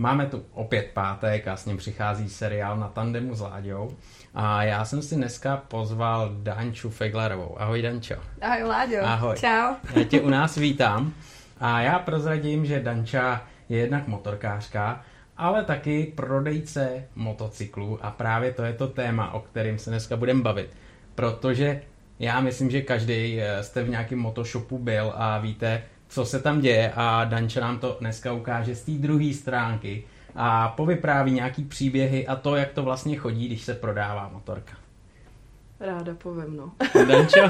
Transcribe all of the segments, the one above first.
Máme tu opět pátek a s ním přichází seriál na tandemu s Láďou. A já jsem si dneska pozval Danču Feglerovou. Ahoj Dančo. Ahoj Láďo. Ahoj. Čau. Já tě u nás vítám. A já prozradím, že Danča je jednak motorkářka, ale taky prodejce motocyklů a právě to je to téma, o kterém se dneska budeme bavit. Protože já myslím, že každý eh, jste v nějakém motoshopu byl a víte, co se tam děje a Danča nám to dneska ukáže z té druhé stránky a povypráví nějaký příběhy a to, jak to vlastně chodí, když se prodává motorka. Ráda povím, no. Dančo?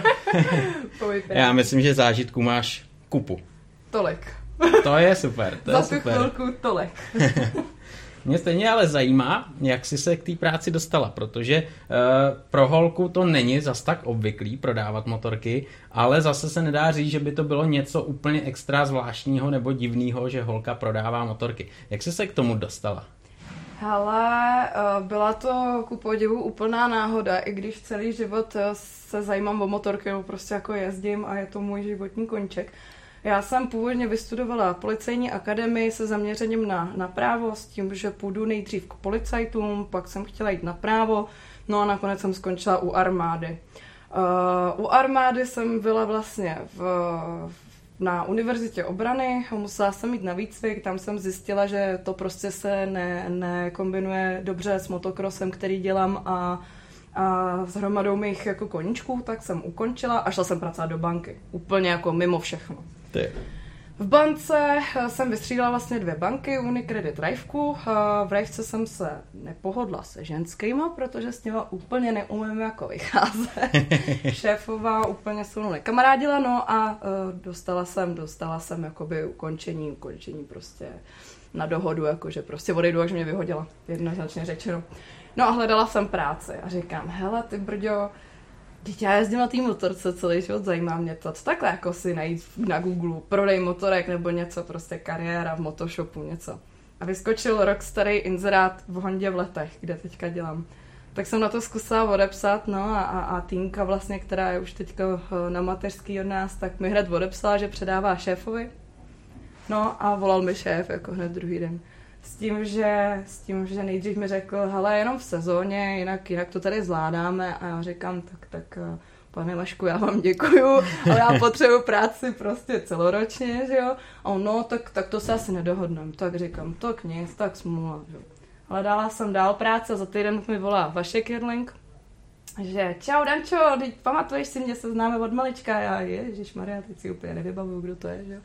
Já myslím, že zážitku máš kupu. Tolik. To je super, to Za je tu super. chvilku tolik. Mě stejně ale zajímá, jak jsi se k té práci dostala, protože uh, pro holku to není zas tak obvyklý prodávat motorky, ale zase se nedá říct, že by to bylo něco úplně extra zvláštního nebo divného, že holka prodává motorky. Jak jsi se k tomu dostala? Ale uh, byla to ku podivu úplná náhoda, i když celý život uh, se zajímám o motorky, nebo prostě jako jezdím a je to můj životní konček. Já jsem původně vystudovala policejní akademii se zaměřením na, na právo, s tím, že půjdu nejdřív k policajtům, pak jsem chtěla jít na právo, no a nakonec jsem skončila u armády. Uh, u armády jsem byla vlastně v, na univerzitě obrany, musela jsem mít na výcvik, tam jsem zjistila, že to prostě se ne, nekombinuje dobře s motokrosem, který dělám a, a s hromadou mých jako koníčků, tak jsem ukončila a šla jsem pracovat do banky. Úplně jako mimo všechno. Ty. V bance eh, jsem vystřídala vlastně dvě banky, Unicredit, Rajvku. Eh, V Rajvce jsem se nepohodla se ženskýma, protože s nima úplně neumím jako vycházet. Šéfová úplně se mnou nekamarádila, no a eh, dostala jsem, dostala jsem jakoby ukončení, ukončení prostě na dohodu, jakože prostě odejdu, až mě vyhodila, jednoznačně řečeno. No a hledala jsem práci a říkám, hele ty brďo, Teď já jezdím na té motorce celý život, zajímá mě to. Co takhle jako si najít na Google, prodej motorek nebo něco, prostě kariéra v motoshopu, něco. A vyskočil rok starý inzerát v Hondě v letech, kde teďka dělám. Tak jsem na to zkusila odepsat, no a, a, a týmka vlastně, která je už teďka eh, na mateřský od nás, tak mi hned odepsala, že předává šéfovi. No a volal mi šéf jako hned druhý den. S tím, že, s tím, že nejdřív mi řekl, hele, jenom v sezóně, jinak, jinak to tady zvládáme. A já říkám, tak, tak eh, pane Mašku, já vám děkuju, ale já potřebuji práci prostě celoročně, že jo. A on, no, tak, tak to se asi nedohodneme. Tak říkám, tak nic, tak smůla, že jo. Ale dala jsem dál práce a za týden mi volá Vašek Jedling, že čau Dančo, teď pamatuješ si mě, se známe od malička, já ježiš Maria, teď si úplně nevybavuju, kdo to je, že jo.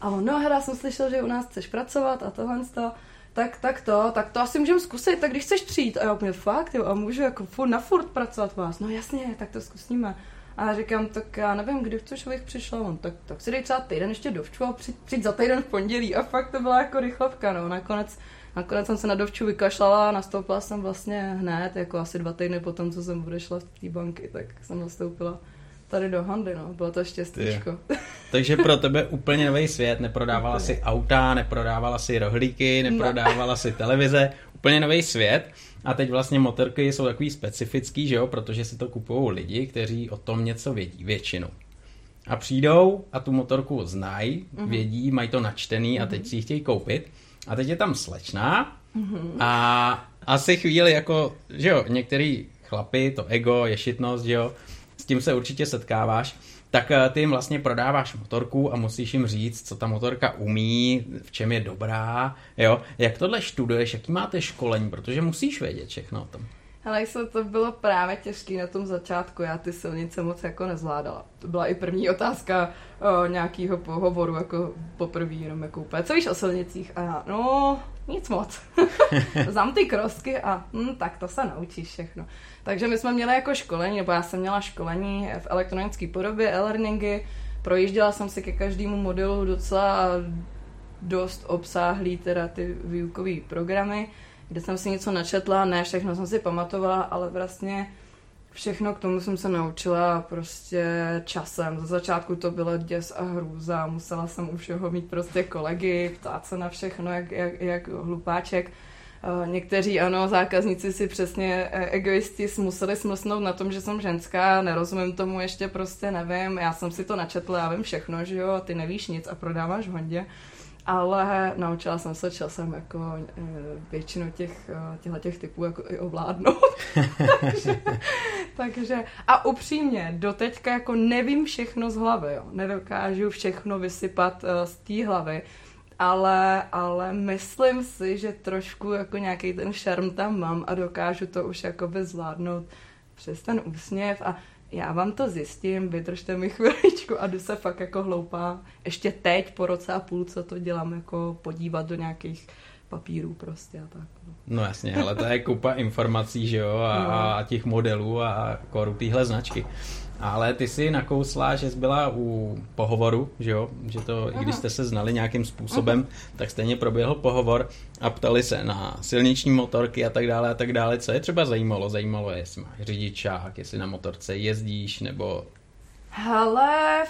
A on, no hra, jsem slyšel, že u nás chceš pracovat a tohle to. Tak, tak to, tak to asi můžeme zkusit, tak když chceš přijít. A já úplně fakt, jo, a můžu jako furt na furt pracovat vás. No jasně, tak to zkusíme. A já říkám, tak já nevím, kdy chceš, abych přišla. On, tak, tak si dej třeba týden ještě dovču a přijď, přijď za týden v pondělí. A fakt to byla jako rychlovka, no. Nakonec, nakonec jsem se na dovču vykašlala a nastoupila jsem vlastně hned, jako asi dva týdny potom, co jsem odešla z té banky, tak jsem nastoupila tady do Hondy, no. Bylo to štěstíčko. Takže pro tebe úplně nový svět, neprodávala si auta, neprodávala si rohlíky, neprodávala si televize, úplně nový svět. A teď vlastně motorky jsou takový specifický, že jo, protože si to kupují lidi, kteří o tom něco vědí, většinou. A přijdou a tu motorku znají, vědí, mají to načtený a teď si ji chtějí koupit. A teď je tam slečná a asi chvíli jako, že jo, některý chlapy, to ego, ješitnost, že jo, tím se určitě setkáváš, tak eh, ty jim vlastně prodáváš motorku a musíš jim říct, co ta motorka umí, v čem je dobrá, jo. Jak tohle študuješ, jaký máte školení, protože musíš vědět všechno o tom. Ale se to bylo právě těžké na tom začátku, já ty silnice moc jako nezvládala. To byla i první otázka o, nějakého pohovoru, jako poprvé jenom jako úplně, co víš o silnicích? A já, no, nic moc. Znám ty krosky a hm, tak to se naučíš všechno. Takže my jsme měli jako školení, nebo já jsem měla školení v elektronické podobě, e-learningy, projížděla jsem si ke každému modelu docela dost obsáhlý teda ty výukové programy, kde jsem si něco načetla, ne všechno jsem si pamatovala, ale vlastně všechno k tomu jsem se naučila prostě časem. Za začátku to bylo děs a hrůza, musela jsem u všeho mít prostě kolegy, ptát se na všechno, jak, jak, jak hlupáček. Eh, Někteří, ano, zákazníci si přesně eh, egoisti museli smlsnout na tom, že jsem ženská, nerozumím tomu, ještě prostě nevím, já jsem si to načetla, já vím všechno, že jo, a ty nevíš nic a prodáváš v Hondě. ale naučila jsem se časem jako eh, většinu těch, těch typů jako i ovládnout. takže, takže, a upřímně, doteďka jako nevím všechno z hlavy, jo. nedokážu všechno vysypat z té hlavy, ale, ale myslím si, že trošku jako nějaký ten šarm tam mám a dokážu to už jako zvládnout přes ten úsměv a já vám to zjistím, vydržte mi chviličku a jdu se fakt jako hloupá. Ještě teď, po roce a půl, co to dělám, jako podívat do nějakých papírů prostě a tak. No, no jasně, ale to je kupa informací, že jo, a, no. a těch modelů a koru téhle značky. Ale ty si nakousla, že jsi byla u pohovoru, že jo? Že to, Aha. i když jste se znali nějakým způsobem, Aha. tak stejně proběhl pohovor a ptali se na silniční motorky a tak dále a tak dále. Co je třeba zajímalo? Zajímalo, jestli máš řidičák, jestli na motorce jezdíš, nebo... Hele,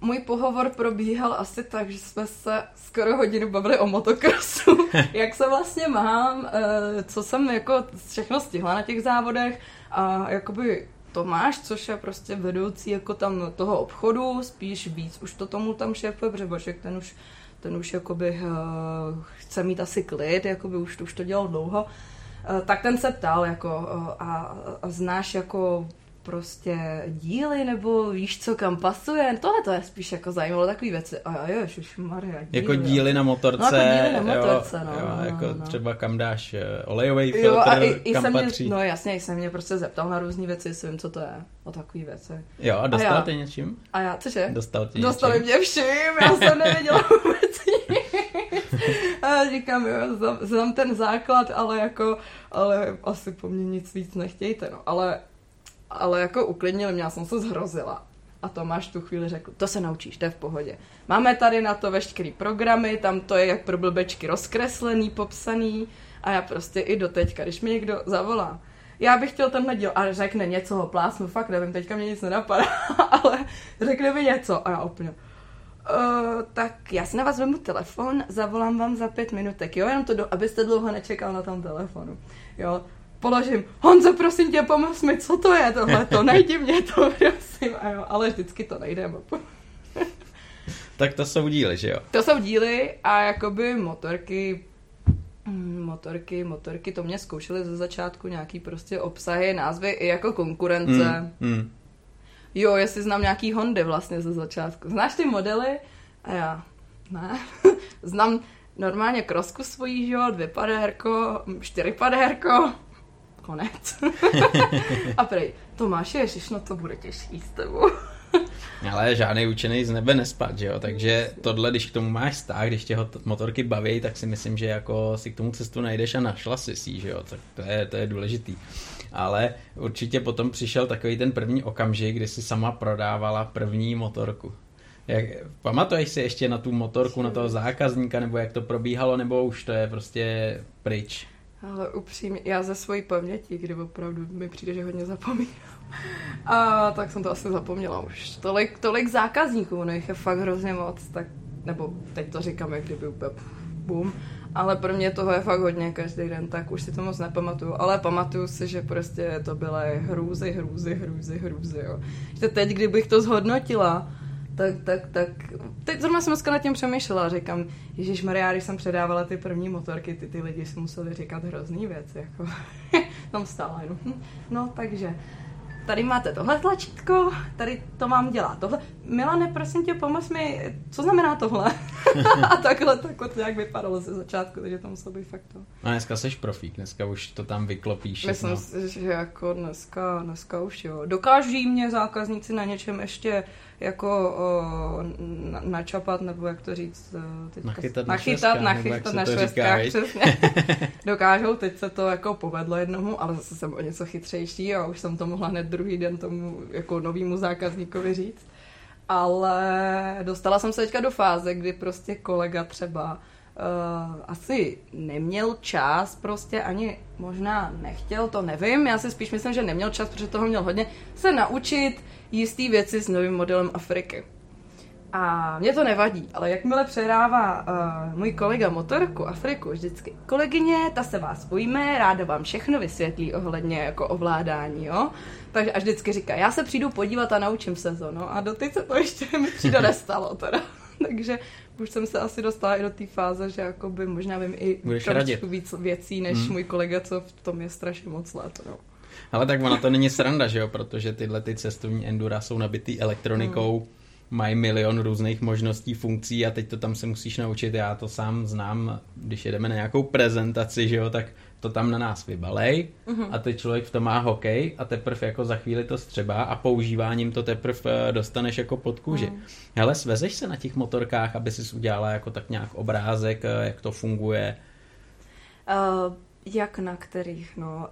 můj pohovor probíhal asi tak, že jsme se skoro hodinu bavili o motokrosu. Jak se vlastně mám, eh, co jsem jako všechno stihla na těch závodech a jakoby Tomáš, což je prostě vedoucí jako tam toho obchodu, spíš víc už to tomu tam šéfuje, protože Božek ten už, ten už jakoby uh, chce mít asi klid, jakoby už, už to dělal dlouho, uh, tak ten se ptal jako uh, a, a znáš jako prostě díly, nebo víš, co kam pasuje. Tohle to je spíš jako zajímalo takové věci. A jo, Maria, díly. Jako díly na motorce. No, jako díly na motorce, jo, no. Jo, no, jako no. třeba kam dáš eh, olejový filtr, jo, a i, i kam patří. Mě, no jasně, jsem mě prostě zeptal na různé věci, jestli vím, co to je. O takové věci. Jo, a dostal a já, tě něčím? A já, cože? Dostal tě Dostali něčím? mě vším, já jsem nevěděla vůbec A říkám, jo, znám, znám ten základ, ale jako, ale asi po mně nic víc nechtějte, no. Ale ale jako uklidnil mě, já jsem se zhrozila. A Tomáš tu chvíli řekl, to se naučíš, to je v pohodě. Máme tady na to veškerý programy, tam to je jak pro blbečky rozkreslený, popsaný a já prostě i do teďka, když mi někdo zavolá, já bych chtěl tenhle díl a řekne něco ho plásnu, fakt nevím, teďka mě nic nenapadá, ale řekne mi něco a já úplně, Uh, tak já si na vás vemu telefon, zavolám vám za pět minutek, jo, jenom to, do, abyste dlouho nečekal na tom telefonu, jo, položím, Honzo, prosím tě, pomoz mi, co to je tohle, to najdi mě to, prosím, a jo, ale vždycky to nejde. tak to jsou díly, že jo? To jsou díly a jakoby motorky, mm, motorky, motorky, to mě zkoušeli ze začátku nějaký prostě obsahy, názvy i jako konkurence. Mm, mm. Jo, jestli znám nějaký Hondy vlastně ze začátku. Znáš ty modely? A já, ne. Znám normálně krosku svojí, že jo, dvě padérko, čtyři padérko, konec. a prej, Tomáš, ježiš, no to bude těžký s tebou. Ale žádný učený z nebe nespad, že jo? Takže tohle, když k tomu máš stáh, když tě motorky baví, tak si myslím, že jako si k tomu cestu najdeš a našla si si, že jo? Tak to je, to je důležitý. Ale určitě potom přišel takový ten první okamžik, kdy si sama prodávala první motorku. Jak, pamatuješ si ještě na tu motorku, na toho zákazníka, nebo jak to probíhalo, nebo už to je prostě pryč? Ale upřímně, já ze svojí paměti, kdy opravdu mi přijde, že hodně zapomínám. A tak jsem to asi zapomněla už. Tolik, tolik zákazníků, no jich je fakt hrozně moc, tak, nebo teď to říkám, jak kdyby úplně bum. Ale pro mě toho je fakt hodně každý den, tak už si to moc nepamatuju. Ale pamatuju si, že prostě to byly hrůzy, hrůzy, hrůzy, hrůzy, jo. Že teď, kdybych to zhodnotila, tak, tak, tak, teď zrovna jsem dneska nad tím přemýšlela, říkám, Ježíš Maria, když jsem předávala ty první motorky, ty, ty lidi si museli říkat hrozný věci, jako, tam stála jenom, no, takže, tady máte tohle tlačítko, tady to mám dělat tohle. Milane, prosím tě, pomoz mi, co znamená tohle? a takhle, takhle to nějak vypadalo ze začátku, takže to muselo být fakt to. A dneska jsi profík, dneska už to tam vyklopíš. Myslím si, že jako dneska, dneska už jo. Dokáží mě zákazníci na něčem ještě jako o, na, načapat, nebo jak to říct, e, teďka, nachytat, nachytat, na nachytat na švestkách, přesně. Dokážou, teď se to jako povedlo jednomu, ale zase jsem o něco chytřejší a už jsem to mohla hned druhý den tomu jako novýmu zákazníkovi říct. Ale dostala jsem se teďka do fáze, kdy prostě kolega třeba uh, asi neměl čas, prostě ani možná nechtěl, to nevím. Já si spíš myslím, že neměl čas, protože toho měl hodně, se naučit jistý věci s novým modelem Afriky. A mě to nevadí, ale jakmile přehrává uh, můj kolega motorku Afriku vždycky, kolegyně, ta se vás ujme, ráda vám všechno vysvětlí ohledně jako ovládání, jo. Takže až vždycky říká, já se přijdu podívat a naučím se to, no. A doteď se to ještě mi přijde nestalo, teda. takže už jsem se asi dostala i do té fáze, že jakoby možná vím i Budeš trošku radit. víc věcí, než Hmm. můj kolega, co v tom je strašně moc let. No. Ale tak ona to není sranda, že jo, protože tyhle ty cestovní endura jsou nabitý elektronikou, Hmm. mají milion různých možností, funkcí a teď to tam se musíš naučit. Já to sám znám, když jedeme na nějakou prezentaci, že jo, tak to tam na nás vybalej Mhm. a teď člověk v tom má hokej a teprve jako za chvíli to střeba a používáním to teprve eh, dostaneš jako pod kůži. Mm. Hele, svezeš se na těch motorkách, aby si udělala jako tak nějak obrázek, eh, jak to funguje. Uh, jak na kterých, no.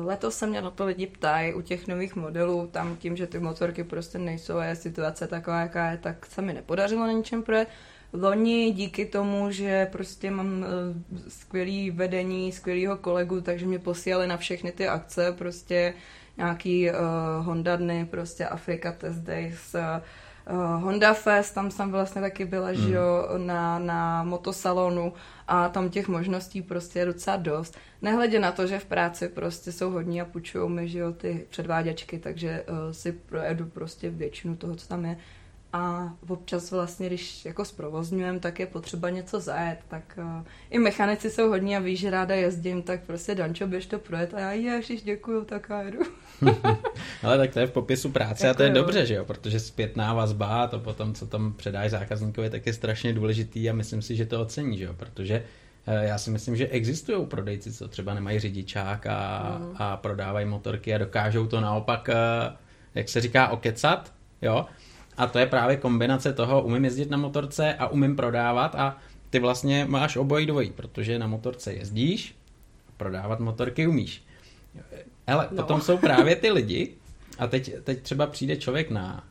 Uh, letos se mě na to lidi ptají u těch nových modelů, tam tím, že ty motorky prostě nejsou a je situace taková, jaká je, tak se mi nepodařilo na ničem projet. Loni díky tomu, že prostě mám uh, skvělý vedení, skvělýho kolegu, takže mě posílali na všechny ty akce, prostě nějaký uh, Honda dny, prostě Afrika Test Days, uh, uh, Honda Fest, tam jsem vlastně taky byla, mm. že jo, na, na motosalonu a tam těch možností prostě je docela dost. Nehledě na to, že v práci prostě jsou hodní a půjčují mi, že jo, ty předváděčky, takže uh, si projedu prostě většinu toho, co tam je. A občas vlastně, když jako zprovozňujem, tak je potřeba něco zajet, tak uh, i mechanici jsou hodní a ví, že ráda jezdím, tak prostě Dančo, běž to projet a já ježiš, děkuju, tak já jedu. Ale tak to je v popisu práce a Jako to je jo. dobře, že jo, protože zpětná vazba a to potom, co tam předáš zákazníkovi, tak je strašně důležitý a myslím si, že to ocení, že jo, protože eh, já si myslím, že existují prodejci, co třeba nemají řidičák a, Mhm. a prodávají motorky a dokážou to naopak, eh, jak se říká, okecat, jo, a to je právě kombinace toho, umím jezdit na motorce a umím prodávat a ty vlastně máš obojí dvojí, protože na motorce jezdíš, prodávat motorky umíš. Hele, No. potom jsou právě ty lidi a teď, teď třeba přijde člověk na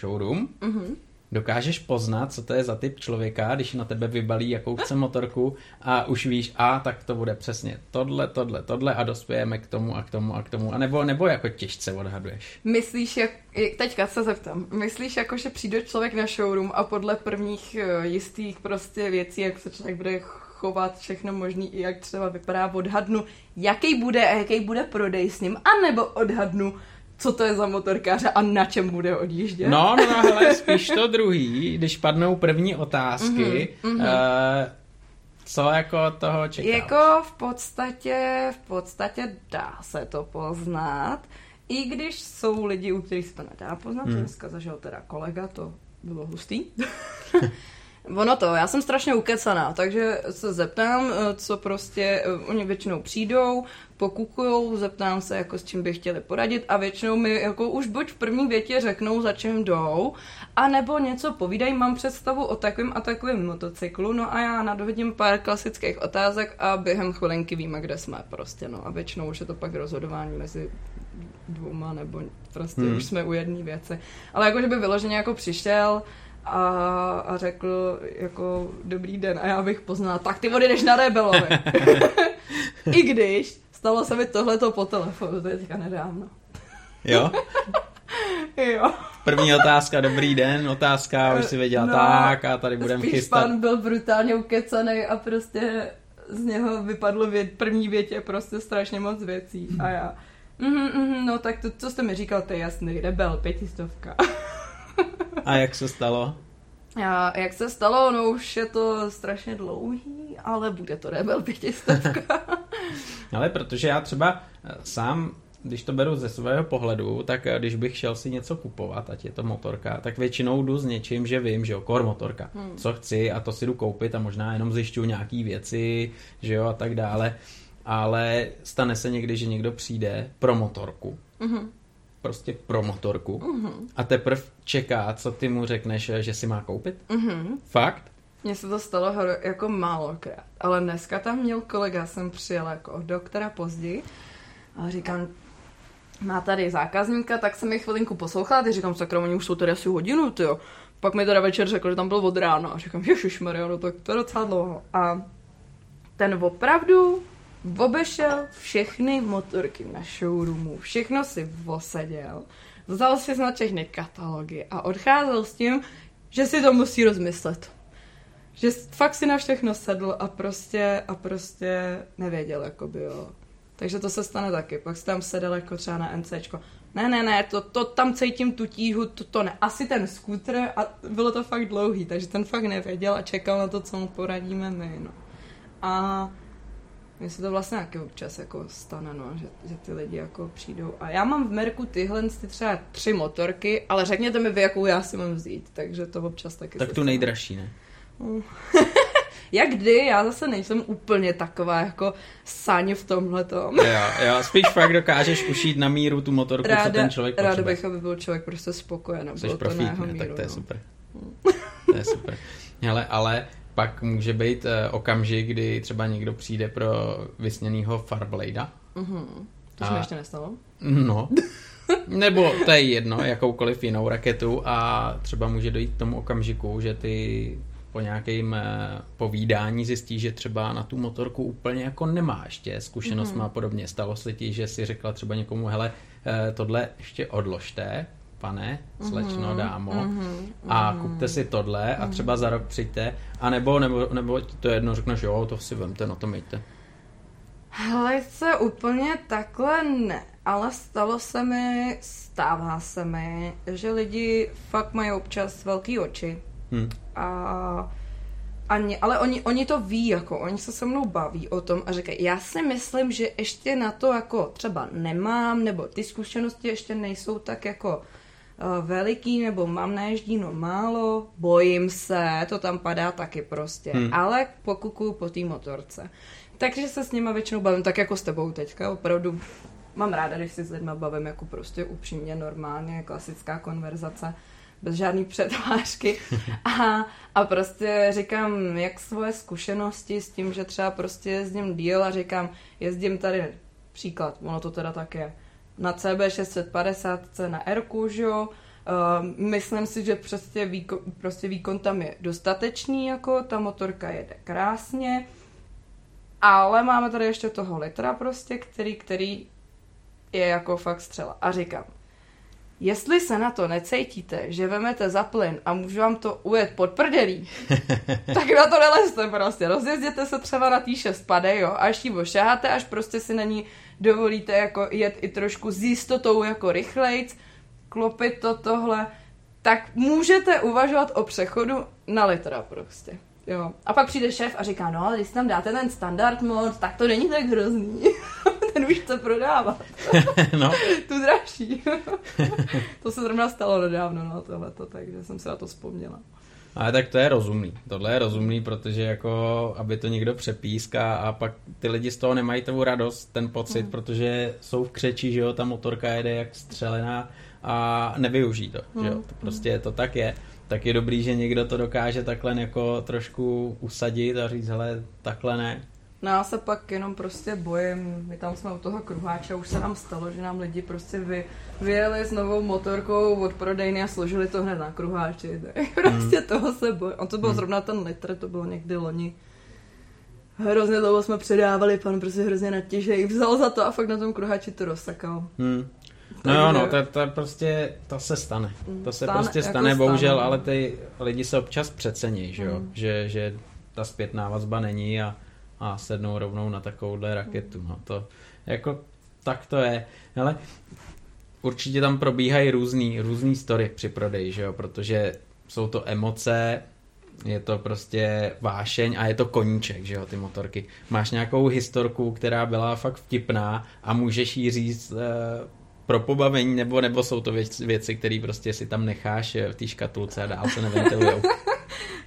showroom, Mhm. Dokážeš poznat, co to je za typ člověka, když na tebe vybalí, jakou chce motorku a už víš, a tak to bude přesně tohle, tohle, tohle a dospějeme k tomu a k tomu a k tomu. A nebo, nebo jako těžce odhaduješ. Myslíš, jak, teďka se zeptám, myslíš jako, že přijde člověk na showroom a podle prvních eh, jistých prostě věcí, jak se člověk bude chovat, všechno možný, i jak třeba vypadá, odhadnu, jaký bude a jaký bude prodej s ním, anebo odhadnu, co to je za motorkáře a na čem bude odjíždět. No, no, no, hele, spíš to druhý, když padnou první otázky, Mhm, mhm. eh, co jako toho čekáš? Jako v podstatě, v podstatě dá se to poznat, i když jsou lidi, u kterých se to nedá poznat, hmm. dneska zažil teda kolega, to bylo hustý. Ono to, já jsem strašně ukecaná, takže se zeptám, eh, co prostě, eh, oni většinou přijdou, pokukujou, zeptám se, jako s čím by chtěli poradit a většinou mi jako už buď v první větě řeknou, za čem jdou, a nebo něco povídají, mám představu o takovém a takovém motocyklu, no a já nadhodím pár klasických otázek a během chvilinky víme, kde jsme prostě, no a většinou už je to pak rozhodování mezi dvouma, nebo prostě Hmm. hmm. už jsme u jedné věci. Ale jako, že by vyloženě jako přišel a, a řekl jako dobrý den a já bych poznala, tak ty vody jdeš na Rebelovi. I když stalo se mi tohleto po telefonu teďka nedávno. Jo? Jo. První otázka, dobrý den, otázka, už si věděla No, tak a tady budeme Spíš chystat. pan byl brutálně ukecaný a prostě z něho vypadlo v jed- první větě prostě strašně moc věcí. A já, mhm, mhm, no tak to, co jste mi říkal, to je jasný, rebel, pětistovka. A jak se stalo? A jak se stalo, no už je to strašně dlouhý, ale bude to rebel pětistovka. Ale protože já třeba eh, sám, když to beru ze svého pohledu, tak eh, když bych šel si něco kupovat, ať je to motorka, tak většinou jdu s něčím, že vím, že jo, kor motorka, hmm. co chci a to si jdu koupit a možná jenom zjišťuju nějaký věci, že jo, a tak dále. Ale stane se někdy, že někdo přijde pro motorku. Mhm. Prostě pro motorku. Mhm. A teprve čeká, co ty mu řekneš, že si má koupit. Mhm. Fakt? Mně se to stalo jako málokrát, ale dneska tam měl kolega, jsem přijela jako od doktora později a říkám, má tady zákazníka, tak jsem mi chvilinku poslouchala, a říkám, sakra, oni už jsou tady asi hodinu, jo. Pak mi teda večer řekl, že tam byl od rána a říkám, ježišmarja, no tak to je docela dlouho. A ten opravdu obešel všechny motorky na showroomu, všechno si voseděl, vzal si na všechny katalogy a odcházel s tím, že si to musí rozmyslet. Že fakt si na všechno sedl a prostě, a prostě nevěděl, jakoby jo. Takže to se stane taky. Pak si tam sedel jako třeba na NCčko. ne, ne, ne, to, to tam cítím tu tíhu, to, to ne. Asi ten skútr a bylo to fakt dlouhý, takže ten fakt nevěděl a čekal na to, co mu poradíme my, no. A mně se to vlastně taky občas jako stane, no, že, že ty lidi jako přijdou. A já mám v Merku tyhle ty třeba tři motorky, ale řekněte mi vy, jakou já si mám vzít, takže to občas taky Tak tu nejdražší, ne? No. Jak kdy, já zase nejsem úplně taková jako sáně v tomhle tom. Jo, jo, spíš fakt dokážeš ušít na míru tu motorku, ráda, co ten člověk potřebuje. Ráda bych, aby byl člověk prostě spokojen. Jsi profík, to míru, tak to je no. super. To je super. Hele, ale pak může být uh, okamžik, kdy třeba někdo přijde pro vysněnýho Farbladea. Mm-hmm. To se mi ještě nestalo. No. Nebo to je jedno, jakoukoliv jinou raketu a třeba může dojít k tomu okamžiku, že ty po nějakém uh, povídání zjistí, že třeba na tu motorku úplně jako nemá ještě zkušenost mm-hmm. má podobně. Stalo se ti, že si řekla třeba někomu, hele, uh, tohle ještě odložte, pane, slečno, dámo, mm-hmm, a kupte si tohle a třeba za rok přijďte, a nebo, nebo, nebo to jedno řekneš, jo, to si vemte, no to mějte. Hele, se úplně takhle ne, ale stalo se mi, stává se mi, že lidi fakt mají občas velký oči. Hmm. A ani, ale oni, oni to ví, jako oni se se mnou baví o tom a říkají, já si myslím, že ještě na to jako třeba nemám, nebo ty zkušenosti ještě nejsou tak jako veliký nebo mám naježdíno málo, bojím se, to tam padá taky prostě, hmm. ale pokukuju po té motorce. Takže se s nima většinou bavím, tak jako s tebou teďka, opravdu mám ráda, když si s lidmi bavím jako prostě upřímně, normálně, klasická konverzace, bez žádný přetvářky a, a prostě říkám, jak svoje zkušenosti s tím, že třeba prostě jezdím díl a říkám, jezdím tady, příklad, ono to teda tak je, na CB650, na R, že jo. Uh, myslím si, že prostě výkon, prostě výkon tam je dostatečný, jako ta motorka jede krásně, ale máme tady ještě toho litra prostě, který, který je jako fakt střela. A říkám, jestli se na to necítíte, že vemete za plyn a můžu vám to ujet pod prdelí, tak na to nelezte prostě. Rozjezděte se třeba na tý 6 pade, jo, až ji ošáháte, až prostě si na ní dovolíte jako jet i trošku s jistotou jako rychlejc, klopit to tohle, tak můžete uvažovat o přechodu na litra prostě. Jo. A pak přijde šéf a říká, no ale když tam dáte ten standard mod, tak to není tak hrozný. ten už chce prodávat. no. tu dražší. to se zrovna stalo nedávno, no tohleto, takže jsem se na to vzpomněla. Ale tak to je rozumný. Tohle je rozumný, protože jako, aby to někdo přepíská a pak ty lidi z toho nemají tu radost, ten pocit, mm. protože jsou v křeči, že jo, ta motorka jede jak střelená a nevyužijí to, mm. že jo. To prostě to tak je. Tak je dobrý, že někdo to dokáže takhle jako trošku usadit a říct, hele, takhle ne, No já se pak jenom prostě bojím, my tam jsme u toho kruháče, už se nám stalo, že nám lidi prostě vy, vyjeli s novou motorkou od prodejny a složili to hned na kruháči. Tak prostě mm. toho se bojím. On to byl mm. zrovna ten litr, to bylo někdy loni. Hrozně dlouho jsme předávali, pan prostě hrozně natěžej, vzal za to a fakt na tom kruháči to rozsakal. Mm. No jo, no, to, to prostě, to se stane. To se stane, prostě jako stane, jako bohužel, stane. ale ty lidi se občas přecení, že jo, mm. že, že ta zpětná vazba není a a sednou rovnou na takovouhle raketu. No to jako tak to je. Ale určitě tam probíhají různý, různý story při prodeji, že jo, protože jsou to emoce, je to prostě vášeň a je to koníček, že jo, ty motorky. Máš nějakou historku, která byla fakt vtipná a můžeš jí říct e, pro pobavení, nebo, nebo jsou to věci, věci které prostě si tam necháš v té škatulce a dál se neventilujou.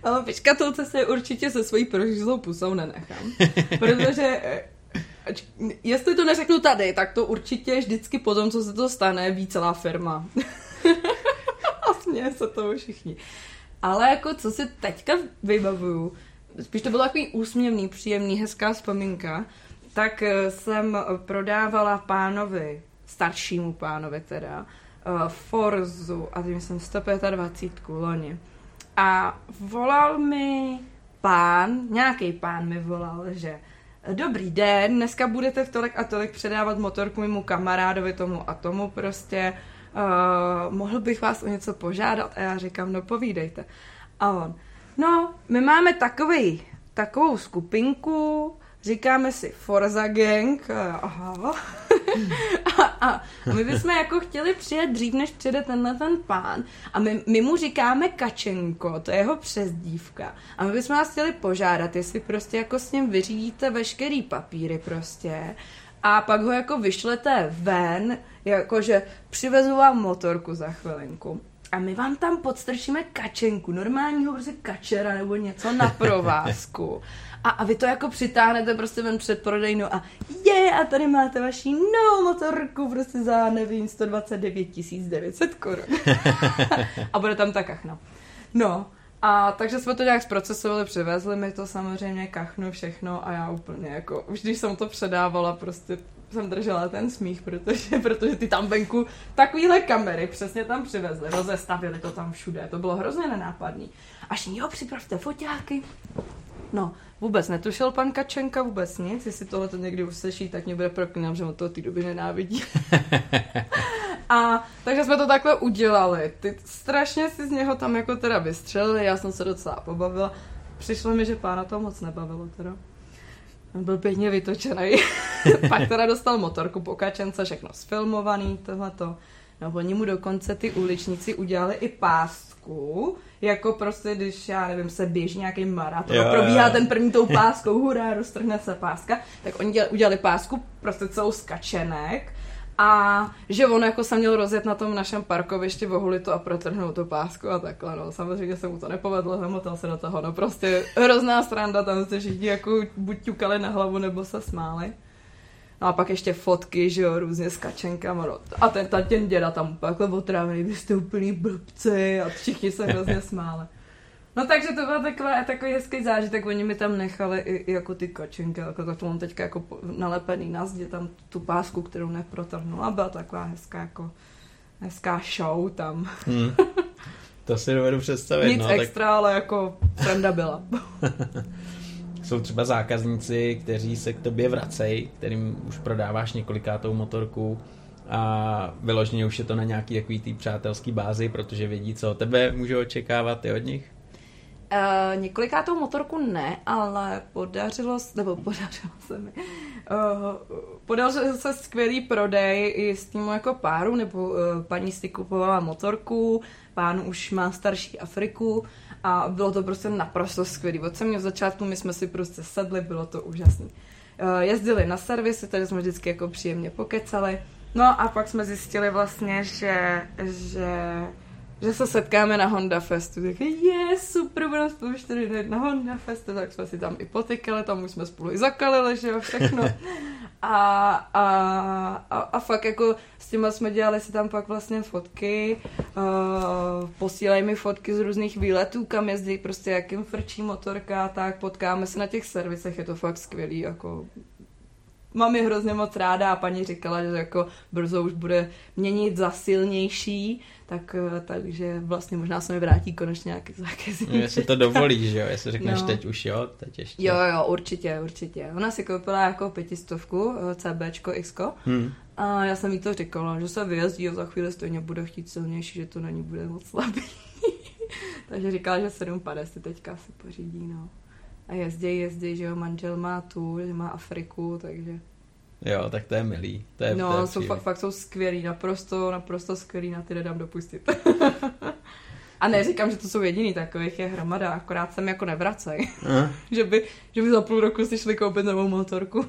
Ale škatulce se určitě se svojí prořízlou pusou nenechám. Protože eh, jestli to neřeknu tady, tak to určitě vždycky po tom, co se to stane, ví celá firma. a směje se toho všichni. Ale jako co si teďka vybavuju, spíš to bylo takový úsměvný, příjemný, hezká vzpomínka, tak eh, jsem prodávala pánovi, staršímu pánovi teda, uh, Forzu a tím jsem 125 loni. A volal mi pán, nějaký pán mi volal, že dobrý den, dneska budete v tolik a tolik předávat motorku mému kamarádovi tomu a tomu prostě, uh, mohl bych vás o něco požádat? A já říkám, no povídejte. A on, no, my máme takový, takovou skupinku, říkáme si Forza Gang, aha. a a my bychom jako chtěli přijet dřív, než přijede tenhle ten pán. A my, my mu říkáme Kačenko, to je jeho přezdívka. A my bychom vás chtěli požádat, jestli prostě jako s ním vyřídíte veškerý papíry prostě. A pak ho jako vyšlete ven, jakože přivezu vám motorku za chvilinku a my vám tam podstrčíme kačenku, normálního prostě kačera nebo něco na provázku. A, a vy to jako přitáhnete prostě ven před prodejnou a je, a tady máte vaši novou motorku prostě za, nevím, 129 900 korun. a bude tam ta kachna. No, a takže jsme to nějak zprocesovali, přivezli mi to samozřejmě kachnu všechno a já úplně jako, už když jsem to předávala, prostě jsem držela ten smích, protože, protože ty tam venku takovýhle kamery přesně tam přivezli, rozestavili to tam všude, to bylo hrozně nenápadný. Až jo, připravte foťáky. No, vůbec netušil pan Kačenka, vůbec nic, jestli tohle to někdy uslyší, tak mě bude proklínat, že on to té doby nenávidí. a takže jsme to takhle udělali. Ty strašně si z něho tam jako teda vystřelili, já jsem se docela pobavila. Přišlo mi, že pána to moc nebavilo teda. On byl pěkně vytočený. Pak teda dostal motorku po kačence, všechno sfilmovaný, tohleto. No oni mu dokonce ty uličníci udělali i pásku, jako prostě, když, já nevím, se běží nějaký maraton, jo, probíhá jo. ten první tou páskou, hurá, roztrhne se páska, tak oni dělali, udělali pásku prostě celou skačenek a že on jako se měl rozjet na tom našem parkovišti, vohulit to a protrhnout tu pásku a takhle, no. Samozřejmě se mu to nepovedlo, zamotal se do toho, no prostě hrozná stranda, tam se všichni jako buď ťukali na hlavu, nebo se smáli. No a pak ještě fotky, že jo, různě s kačenkama, no. A ten, ten děda tam takhle otrávený, vy jste úplný blbci a všichni se hrozně smáli. No takže to byl takový, takový hezký zážitek, oni mi tam nechali i, i jako ty kočinky, jako to mám teďka jako nalepený na zdi, tam tu pásku, kterou neprotrhnu a byla taková hezká jako hezká show tam. Hmm. To si dovedu představit. Nic no, extra, tak... ale jako sranda byla. Jsou třeba zákazníci, kteří se k tobě vracejí, kterým už prodáváš několikátou motorku a vyloženě už je to na nějaký takový tý přátelský bázi, protože vědí, co od tebe můžou očekávat i od nich? Uh, několikátou motorku ne, ale podařilo, nebo podařilo se mi, uh, podařilo se skvělý prodej i s tím jako páru, nebo uh, paní si kupovala motorku, pán už má starší Afriku a bylo to prostě naprosto skvělý. Od samého začátku my jsme si prostě sedli, bylo to úžasné. Uh, jezdili na servisy, tady jsme vždycky jako příjemně pokecali. No a pak jsme zjistili vlastně, že, že že se setkáme na Honda Festu. Tak je, super, budeme spolu čtyři na Honda Festu, tak jsme si tam i potykali, tam už jsme spolu i zakalili, že jo, všechno. A, a, a, a fakt jako s těma jsme dělali si tam pak vlastně fotky, uh, posílají mi fotky z různých výletů, kam jezdí, prostě jakým frčí motorka, tak potkáme se na těch servisech, je to fakt skvělý, jako mám je hrozně moc ráda a paní říkala, že jako brzo už bude měnit za silnější, tak, eh, takže vlastně možná se mi vrátí konečně nějaký zákaz. No, jestli to dovolíš, že jo, jestli řekneš no. teď už jo, teď ještě. Jo, jo, určitě, určitě. Ona si koupila jako pětistovku, eh, CBčko, Xko, hmm. a já jsem jí to říkala, že se vyjezdí a za chvíli stejně bude chtít silnější, že to na ní bude moc slabý. takže říkala, že 750 si teďka si pořídí, no. A jezdí, jezdí, že jo, manžel má tu, že má Afriku, takže Jo, tak to je milý. To je, no, to je jsou fakt, fakt jsou skvělý, naprosto, naprosto skvělý, na ty nedám dopustit. A neříkám, že to jsou jediný, takových je hromada, akorát sem jako nevracej. že, by, že by za půl roku si šli koupit novou motorku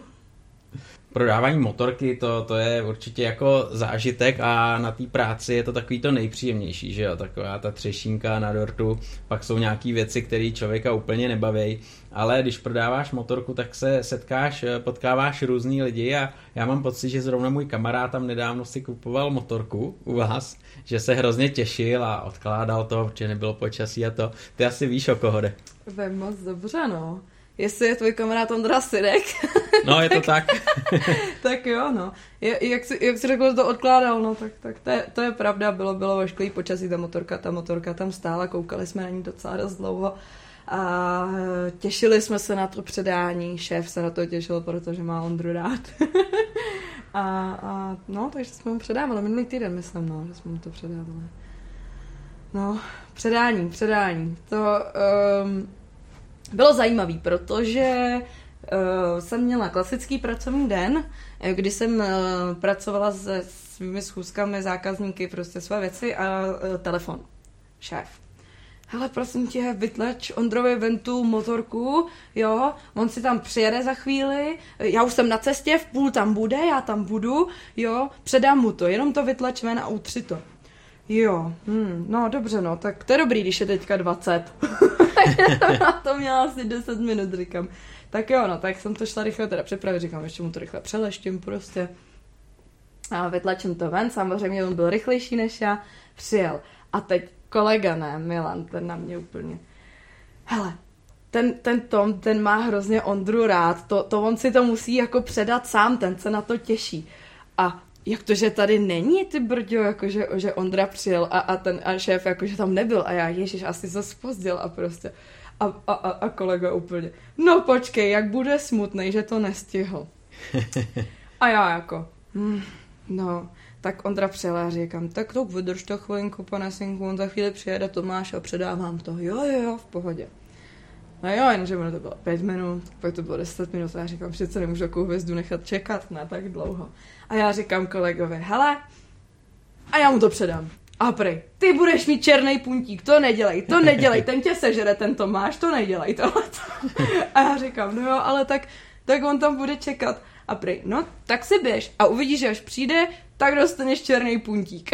prodávání motorky, to, to je určitě jako zážitek a na té práci je to takový to nejpříjemnější, že jo, taková ta třešínka na dortu, pak jsou nějaký věci, které člověka úplně nebaví, ale když prodáváš motorku, tak se setkáš, potkáváš různý lidi a já mám pocit, že zrovna můj kamarád tam nedávno si kupoval motorku u vás, že se hrozně těšil a odkládal to, protože nebylo počasí a to. Ty asi víš, o koho jde. Vím moc dobře, no jestli je tvůj kamarád Ondra Sirek. No, je to tak. tak jo, no. Je, jak, jsi, jak jsi řekl, že to odkládal, no, tak, tak to, je, to je pravda, bylo, bylo ošklý počasí, ta motorka, ta motorka tam stála, koukali jsme na ní docela dost dlouho a těšili jsme se na to předání, šéf se na to těšil, protože má Ondru rád. a, a, no, takže jsme mu předávali, minulý týden myslím, no, že jsme mu to předávali. No, předání, předání. To, um, bylo zajímavý, protože uh, jsem měla klasický pracovní den, kdy jsem uh, pracovala se svými schůzkami, zákazníky, prostě své věci a uh, telefon. Šéf. Hele, prosím tě, vytleč Ondrovi Ventu motorku, jo, on si tam přijede za chvíli, já už jsem na cestě, v půl tam bude, já tam budu, jo, předám mu to, jenom to vytleč ven a utři to. Jo, hm, no dobře, no, tak to je dobrý, když je teďka 20. na to měla asi 10 minut, říkám. Tak jo, no, tak jsem to šla rychle teda připravit, říkám, ještě mu to rychle přeleštím prostě. A vytlačím to ven, samozřejmě on byl rychlejší než já, přijel. A teď kolega, ne, Milan, ten na mě úplně, hele, ten, ten Tom, ten má hrozně Ondru rád, to, to on si to musí jako předat sám, ten se na to těší. A jak to, že tady není, ty brďo, jakože, že Ondra přijel a, a ten a šéf jakože tam nebyl a já, ježiš, asi se spozdil a prostě. A, a, a, a kolega úplně, no počkej, jak bude smutný, že to nestihl. A já jako, hm, no, tak Ondra přijel a říkám, tak to vydrž to chvilinku, pane synku, on za chvíli přijede Tomáš a předávám to. Jo, jo, jo, v pohodě. No jo, jenže ono to bylo pět minut, pak to bylo deset minut a já říkám, přece nemůžu takovou hvězdu nechat čekat na tak dlouho. A já říkám kolegovi, hele, a já mu to předám. A prej, ty budeš mít černý puntík, to nedělej, to nedělej, ten tě sežere, ten Tomáš, to nedělej, to. A já říkám, no jo, ale tak, tak on tam bude čekat. A prej, no, tak si běž a uvidíš, že až přijde, tak dostaneš černý puntík.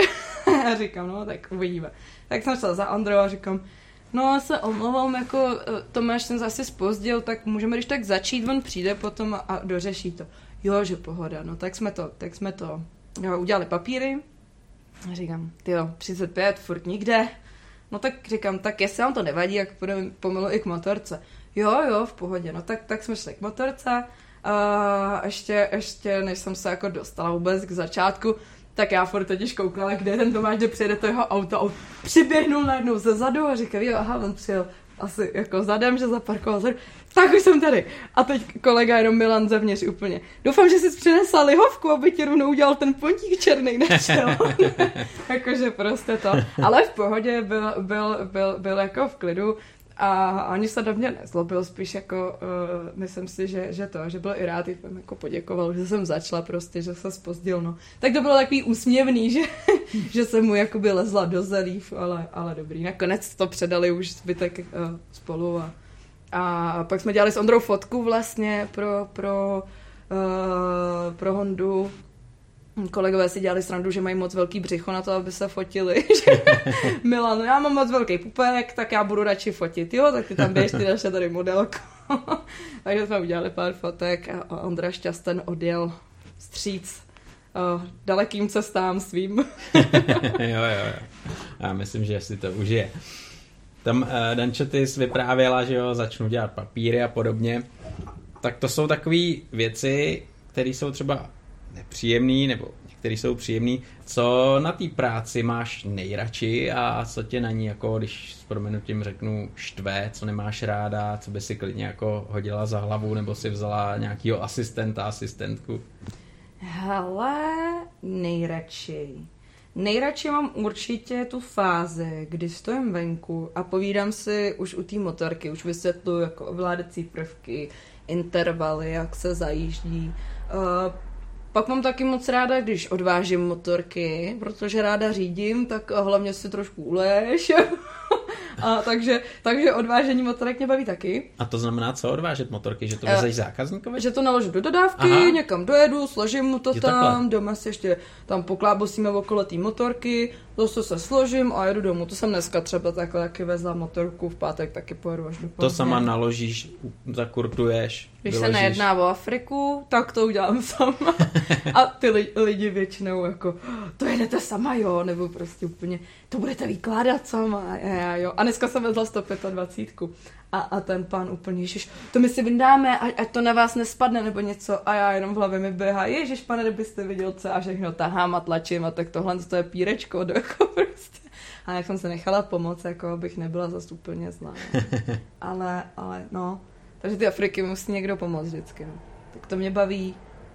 já říkám, no, tak uvidíme. Tak jsem šla za Androu a říkám, No, se omlouvám, jako eh, Tomáš jsem zase spozdil, tak můžeme když tak začít, on přijde potom a, a dořeší to. Jo, že pohoda, no tak jsme to, tak jsme to jo, udělali papíry. A říkám, ty jo, 35, furt nikde. No tak říkám, tak jestli vám to nevadí, jak půjdeme pomalu i k motorce. Jo, jo, v pohodě, no tak, tak jsme šli k motorce. A ještě, ještě, než jsem se jako dostala vůbec k začátku, tak já furt totiž koukala, kde ten Tomáš, kde přijede to jeho auto. A přiběhnul najednou ze zadu a říkal, jo, aha, on přijel asi jako zadem, že zaparkoval zadu. Tak už jsem tady. A teď kolega jenom Milan zevnitř úplně. Doufám, že jsi přinesla lihovku, aby ti rovnou udělal ten pontík černý na čelo. Jakože prostě to. Ale v pohodě byl, byl, byl, byl jako v klidu. A ani se do mě nezlobil, spíš jako, uh, myslím si, že, že to, že byl i rád, jsem jako poděkoval, že jsem začala prostě, že se spozdil, no. Tak to bylo takový úsměvný, že, že jsem mu jakoby lezla do zelív, ale, ale dobrý. Nakonec to předali už zbytek uh, spolu a, a pak jsme dělali s Ondrou fotku vlastně pro, pro, uh, pro Hondu, Kolegové si dělali srandu, že mají moc velký břicho na to, aby se fotili. Milan, já mám moc velký pupek, tak já budu radši fotit. Jo, tak ty tam běž, ty naše tady modelko. Takže jsme udělali pár fotek a Ondra Šťasten odjel stříc uh, dalekým cestám svým. jo, jo, jo. Já myslím, že si to užije. Tam uh, Danče, ty jsi vyprávěla, že jo, začnu dělat papíry a podobně. Tak to jsou takové věci, které jsou třeba nepříjemný, nebo některý jsou příjemný. Co na té práci máš nejradši a co tě na ní, jako když s proměnutím řeknu, štve, co nemáš ráda, co by si klidně jako hodila za hlavu, nebo si vzala nějakýho asistenta, asistentku? Hele, nejradši. Nejradši mám určitě tu fázi, kdy stojím venku a povídám si už u té motorky, už vysvětluji jako ovládací prvky, intervaly, jak se zajíždí. Pak mám taky moc ráda, když odvážím motorky, protože ráda řídím, tak hlavně si trošku uleješ. A takže, takže odvážení motorek mě baví taky. A to znamená co odvážet motorky? Že to vezeš zákazníkovi? Že to naložím do dodávky, Aha. někam dojedu, složím mu to je tam, takhle. doma si ještě tam poklábosíme okolo té motorky, zase se složím a jedu domů. To jsem dneska třeba takhle taky vezla motorku, v pátek taky pojedu až do To sama naložíš, zakurtuješ, Když vyložíš. se nejedná o Afriku, tak to udělám sama. a ty lidi, lidi většinou jako, to jedete sama, jo, nebo prostě úplně, to budete vykládat sama, a já, jo. A dneska jsem vezla 125. A, a ten pán úplně, ježiš, to my si vyndáme, ať, ať to na vás nespadne nebo něco. A já jenom v hlavě mi běhá, ježiš, pane, kdybyste viděl, co a všechno tahám a tlačím a tak tohle to je pírečko, do jako prostě. A jak jsem se nechala pomoct, jako bych nebyla zase úplně zlá. ale, ale no, takže ty Afriky musí někdo pomoct vždycky. No. Tak to mě baví,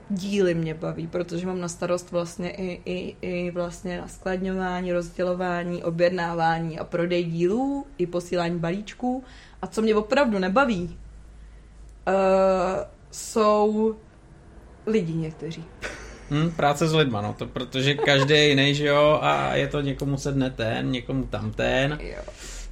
díly mě baví, protože mám na starost vlastně i, i, i vlastně naskladňování, rozdělování, objednávání a prodej dílů, i posílání balíčků. A co mě opravdu nebaví, uh, jsou lidi někteří. Hmm, práce s lidma, no to protože každý je jiný, že jo, a je to někomu sedne ten, někomu tam ten. Jo.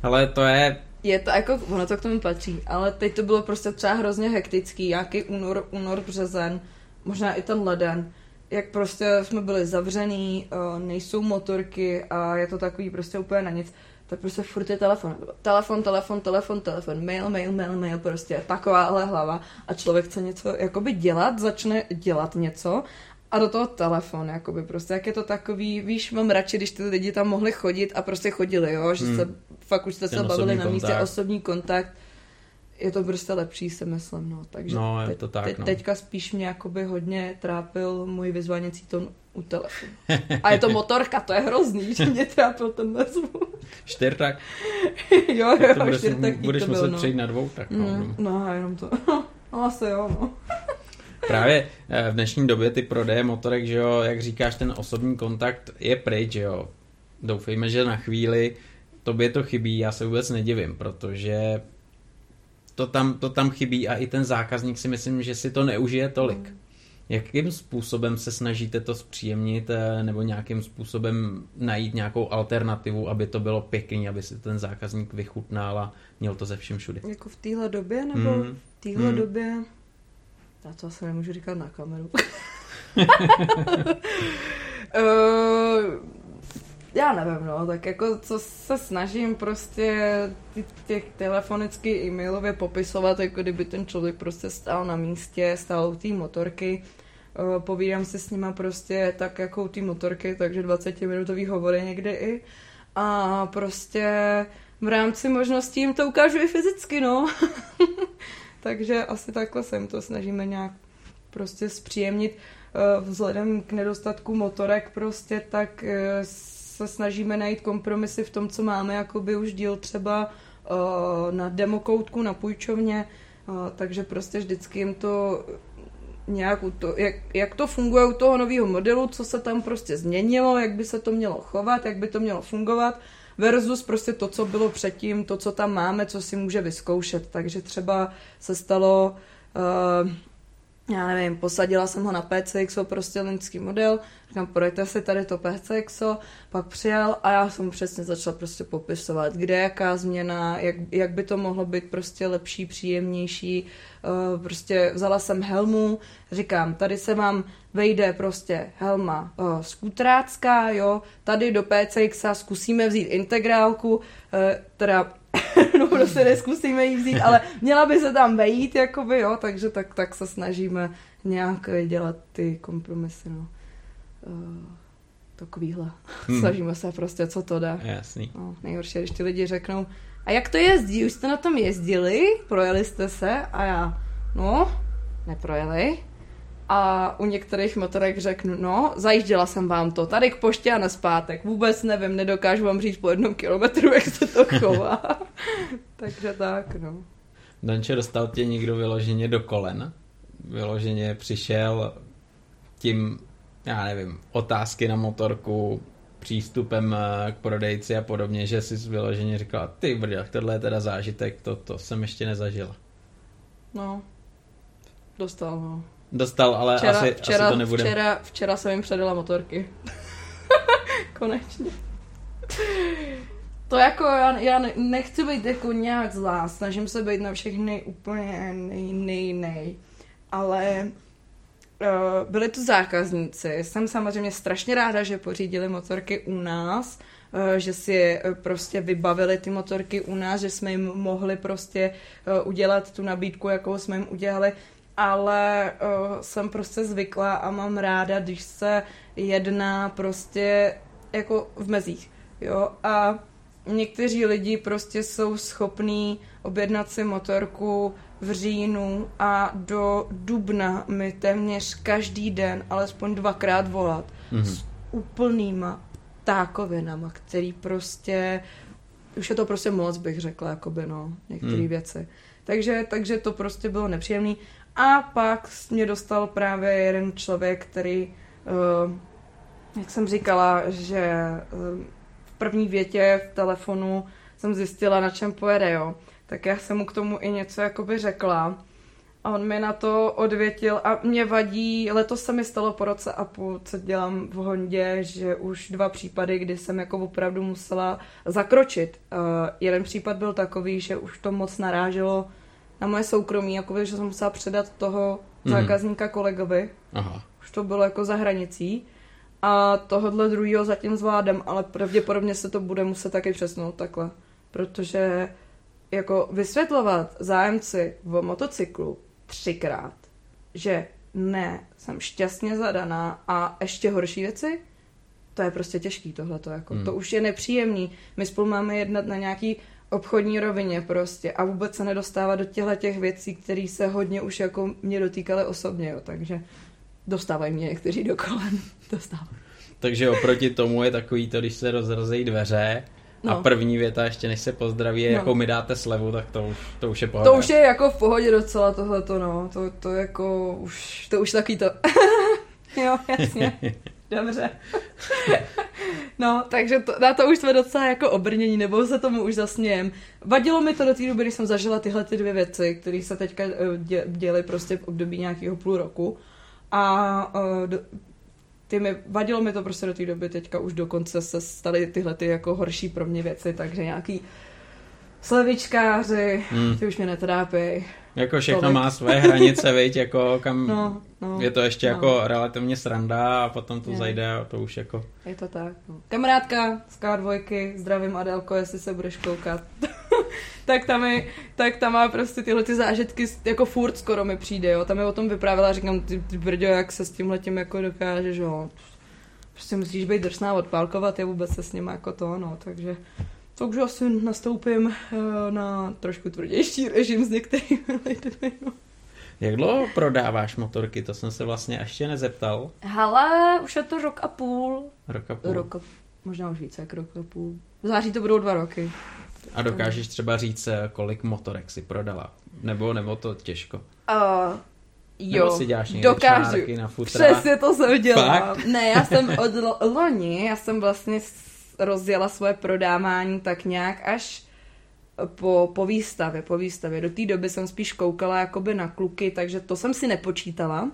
Ale to je Je to jako, ono to k tomu patří, ale teď to bylo prostě třeba hrozně hektický, nějaký únor, únor, březen, možná i ten leden, jak prostě jsme byli zavřený, eh, nejsou motorky a je to takový prostě úplně na nic, tak prostě furt je telefon. Telefon, telefon, telefon, telefon, mail, mail, mail, mail, prostě takováhle hlava a člověk chce něco jakoby dělat, začne dělat něco a do toho telefon, jakoby prostě, jak je to takový, víš, mám radši, když ty lidi tam mohli chodit a prostě chodili, jo, že Hmm. se fakt už jste Ten se bavili na místě, kontakt. osobní kontakt, je to prostě lepší, si myslím, no, takže No, je to tak, teď, no. teďka spíš mě jakoby hodně trápil můj vyzváněcí tón u telefonu. A je to motorka, to je hrozný, že mě trápil ten zvuk. čtyřtak, jo, tak to jo, budeš, čtyřtaký budeš to byl, muset no. přejít na dvou, tak no. Mm, no, jenom to. No, asi jo, no. Právě eh, v dnešní době ty prodeje motorek, že jo, jak říkáš, ten osobní kontakt je pryč, že jo. Doufejme, že na chvíli tobě to chybí, já se vůbec nedivím, protože to tam, to tam chybí a i ten zákazník si myslím, že si to neužije tolik. Jakým způsobem se snažíte to zpříjemnit eh, nebo nějakým způsobem najít nějakou alternativu, aby to bylo pěkný, aby si ten zákazník vychutnal a měl to ze všem všudy? Jako v téhle době, nebo Mm. v téhle Mm. době... Já to asi nemůžu říkat na kameru. uh, já nevím, no, tak jako co se snažím prostě ty, těch telefonicky e-mailově popisovat, jako kdyby ten člověk prostě stál na místě, stál u té motorky, uh, povídám se s nima prostě tak jako u té motorky, takže 20 minutový hovory někdy i a prostě v rámci možností jim to ukážu i fyzicky, no. takže asi takhle se jim to snažíme nějak prostě zpříjemnit. Eh, Vzhledem k nedostatku motorek prostě, tak eh, se snažíme najít kompromisy v tom, co máme, jakoby už díl třeba eh, na demokoutku, na půjčovně, takže prostě vždycky jim to nějak, to, jak, jak to funguje u toho nového modelu, co se tam prostě změnilo, jak by se to mělo chovat, jak by to mělo fungovat, versus prostě to, co bylo předtím, to, co tam máme, co si může vyzkoušet. Takže třeba se stalo, uh, já nevím, posadila jsem ho na PCXO, prostě linský model, říkám, projďte si tady to PCXO, pak přijal a já jsem přesně začala prostě popisovat, kde jaká změna, jak, jak by to mohlo být prostě lepší, příjemnější, uh, prostě vzala jsem helmu, říkám, tady se vám vejde prostě helma uh, skutrácká, jo, tady do PCX zkusíme vzít integrálku, uh, teda no prostě neskusíme ji vzít, ale měla by se tam vejít, jakoby, jo, takže tak, tak se snažíme nějak dělat ty kompromisy, no. Uh, takovýhle. Hmm. Snažíme se prostě, co to dá. Jasný. No, nejhorší, když ty lidi řeknou, a jak to jezdí? Už jste na tom jezdili? Projeli jste se? A já, no, neprojeli. A u některých motorek řeknu, no, zajížděla jsem vám to, tady k poště a na zpátek. Vůbec nevím, nedokážu vám říct po jednom kilometru, jak se to chová. Takže tak, no. Danče, dostal tě někdo vyloženě do kolen? Vyloženě přišel tím, já nevím, otázky na motorku, přístupem eh, k prodejci a podobně, že jsi vyloženě říkala, ty brďo, tohle je teda zážitek, to, to jsem ještě nezažila. No, dostal, no. Dostal, ale Včera, asi, včera, asi to nebude. včera, včera jsem jim předala motorky. Konečně. To jako, já, já ne- nechci být jako nějak zlá, snažím se být na všechny úplně nej, nej, nej. Ale uh, byli tu zákazníci. Jsem samozřejmě strašně ráda, že pořídili motorky u nás, uh, že si eh, prostě vybavili ty motorky u nás, že jsme jim mohli prostě udělat tu nabídku, jakou jsme jim udělali, ale uh, jsem prostě zvyklá a mám ráda, když se jedná prostě jako v mezích, jo, a někteří lidi prostě jsou schopní objednat si motorku v říjnu a do dubna mi téměř každý den alespoň dvakrát volat Mhm. s úplnýma tákovinama, který prostě už je to prostě moc, bych řekla, jakoby, no, některé Hmm. věci. Takže, takže to prostě bylo nepříjemný. A pak mě dostal právě jeden člověk, který, uh, jak jsem říkala, že uh, v první větě v telefonu jsem zjistila, na čem pojede, jo. Tak já jsem mu k tomu i něco jakoby řekla. A on mi na to odvětil a mě vadí, letos se mi stalo po roce a půl, co dělám v Hondě, že už dva případy, kdy jsem jako opravdu musela zakročit. Uh, jeden případ byl takový, že už to moc naráželo na moje soukromí, jako že jsem musela předat toho mm. zákazníka kolegovi. Aha. Už to bylo jako za hranicí. A tohohle druhého zatím zvládám, ale pravděpodobně se to bude muset taky přesnout takhle. Protože jako vysvětlovat zájemci v motocyklu třikrát, že ne, jsem šťastně zadaná a ještě horší věci, to je prostě těžký tohleto, jako, hmm. to už je nepříjemný. My spolu máme jednat na nějaký obchodní rovině prostě a vůbec se nedostává do těchto těch věcí, které se hodně už jako mě dotýkaly osobně, jo, takže dostávají mě někteří do kolen, dostávají. Takže oproti tomu je takový to, když se rozrazejí dveře No. A první věta, ještě než se pozdraví, je, no. jako mi dáte slevu, tak to už, to už je pohoda. To už je jako v pohodě docela tohleto, no. To, to jako už, to už taky to. jo, jasně. Dobře. no, takže to, na to už jsme docela jako obrnění, nebo se tomu už zasmějem. Vadilo mi to do té doby, když jsem zažila tyhle ty dvě věci, které se teďka eh, děly prostě v období nějakého půl roku. A uh, ty mi, vadilo mi to prostě do té doby, teďka už dokonce se staly tyhle ty jako horší pro mě věci, takže nějaký slevičkáři, hmm. ty už mě netrápí. Jako všechno tolik. má své hranice, viď, jako kam no, no, je to ještě no. jako relativně sranda a potom to je. zajde a to už jako... Je to tak, no. Kamarádka z K2, zdravím Adelko, jestli se budeš koukat. tak tam, je, tak tam má prostě tyhle ty zážitky, jako furt skoro mi přijde, jo. Tam je o tom vyprávěla a říkám, ty, ty brďo, jak se s tím letím jako dokážeš, jo. Prostě musíš být drsná odpálkovat, je vůbec se s ním jako to, no, takže takže asi nastoupím eh, na trošku tvrdější režim s některými lidmi. No. Jak dlouho prodáváš motorky? To jsem se vlastně ještě nezeptal. Hele, už je to rok a půl. Rok a půl. Rok a, možná už více jak rok a půl. V září to budou dva roky. A dokážeš třeba říct, eh, kolik motorek si prodala? Nebo, nebo to těžko? Uh, jo, nebo si děláš dokážu. Na futra? Přesně to jsem dělala. Fakt? Ne, já jsem od loni, já jsem vlastně rozjela svoje prodávání tak nějak až po, po výstavě, po výstavě. Do té doby jsem spíš koukala jakoby na kluky, takže to jsem si nepočítala.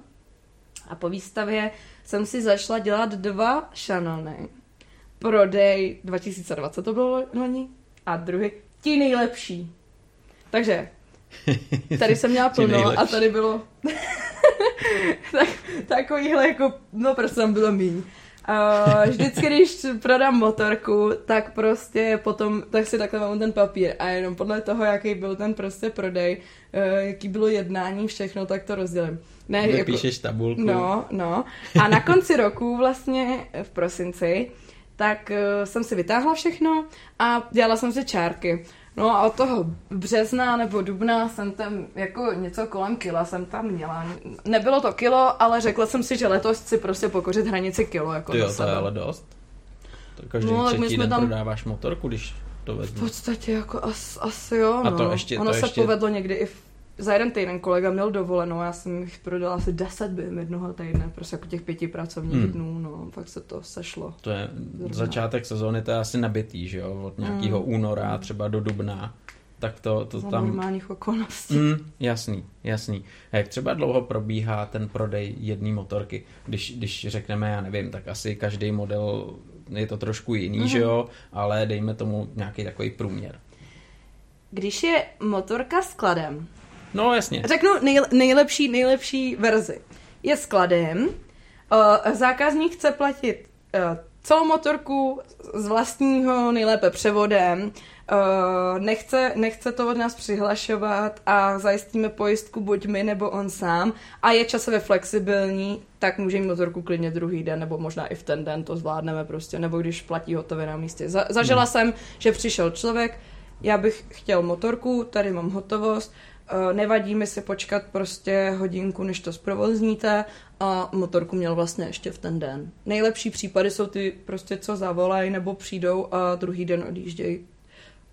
A po výstavě jsem si zašla dělat dva šanony. Prodej 2020 to bylo loni a druhý, ti nejlepší. Takže tady jsem měla plno a tady bylo tak, takovýhle jako, no prostě tam bylo míň. Uh, vždycky, když prodám motorku, tak prostě potom, tak si takhle mám ten papír a jenom podle toho, jaký byl ten prostě prodej, uh, jaký bylo jednání, všechno, tak to rozdělím. Ne, Vypíšeš jako, tabulku. No, no. A na konci roku vlastně v prosinci, tak uh, jsem si vytáhla všechno a dělala jsem si čárky. No a od toho března nebo dubna jsem tam jako něco kolem kila jsem tam měla. Nebylo to kilo, ale řekla jsem si, že letos chci prostě pokořit hranici kilo. Jako jo, to je ale dost. To každý no, třetí den tam... prodáváš motorku, když to vezmu. V podstatě jako as, asi jo, no. A to no. ještě, ono to se ještě... povedlo někdy i v za jeden týden kolega měl dovolenou, já jsem jich prodala asi 10 během jednoho týdne, prostě jako těch pěti pracovních hmm. dnů, no, fakt se to sešlo. To je Zrovna. začátek sezóny, to je asi nabitý, že jo, od nějakého hmm. února třeba do dubna, tak to, to Za tam... normálních okolností. Hmm, jasný, jasný. A jak třeba dlouho probíhá ten prodej jedné motorky? Když, když řekneme, já nevím, tak asi každý model je to trošku jiný, hmm. že jo, ale dejme tomu nějaký takový průměr. Když je motorka skladem, No jasně. Řeknu nej, nejlepší, nejlepší verzi. Je skladem, uh, zákazník chce platit uh, celou motorku z vlastního, nejlépe převodem, uh, nechce, nechce to od nás přihlašovat a zajistíme pojistku buď my nebo on sám a je časově flexibilní, tak může mít motorku klidně druhý den nebo možná i v ten den to zvládneme prostě, nebo když platí hotově na místě. Za, zažila hmm. jsem, že přišel člověk, já bych chtěl motorku, tady mám hotovost, Eh, nevadí mi si počkat prostě hodinku, než to zprovozníte a motorku měl vlastně ještě v ten den. Nejlepší případy jsou ty prostě, co zavolají nebo přijdou a druhý den odjíždějí.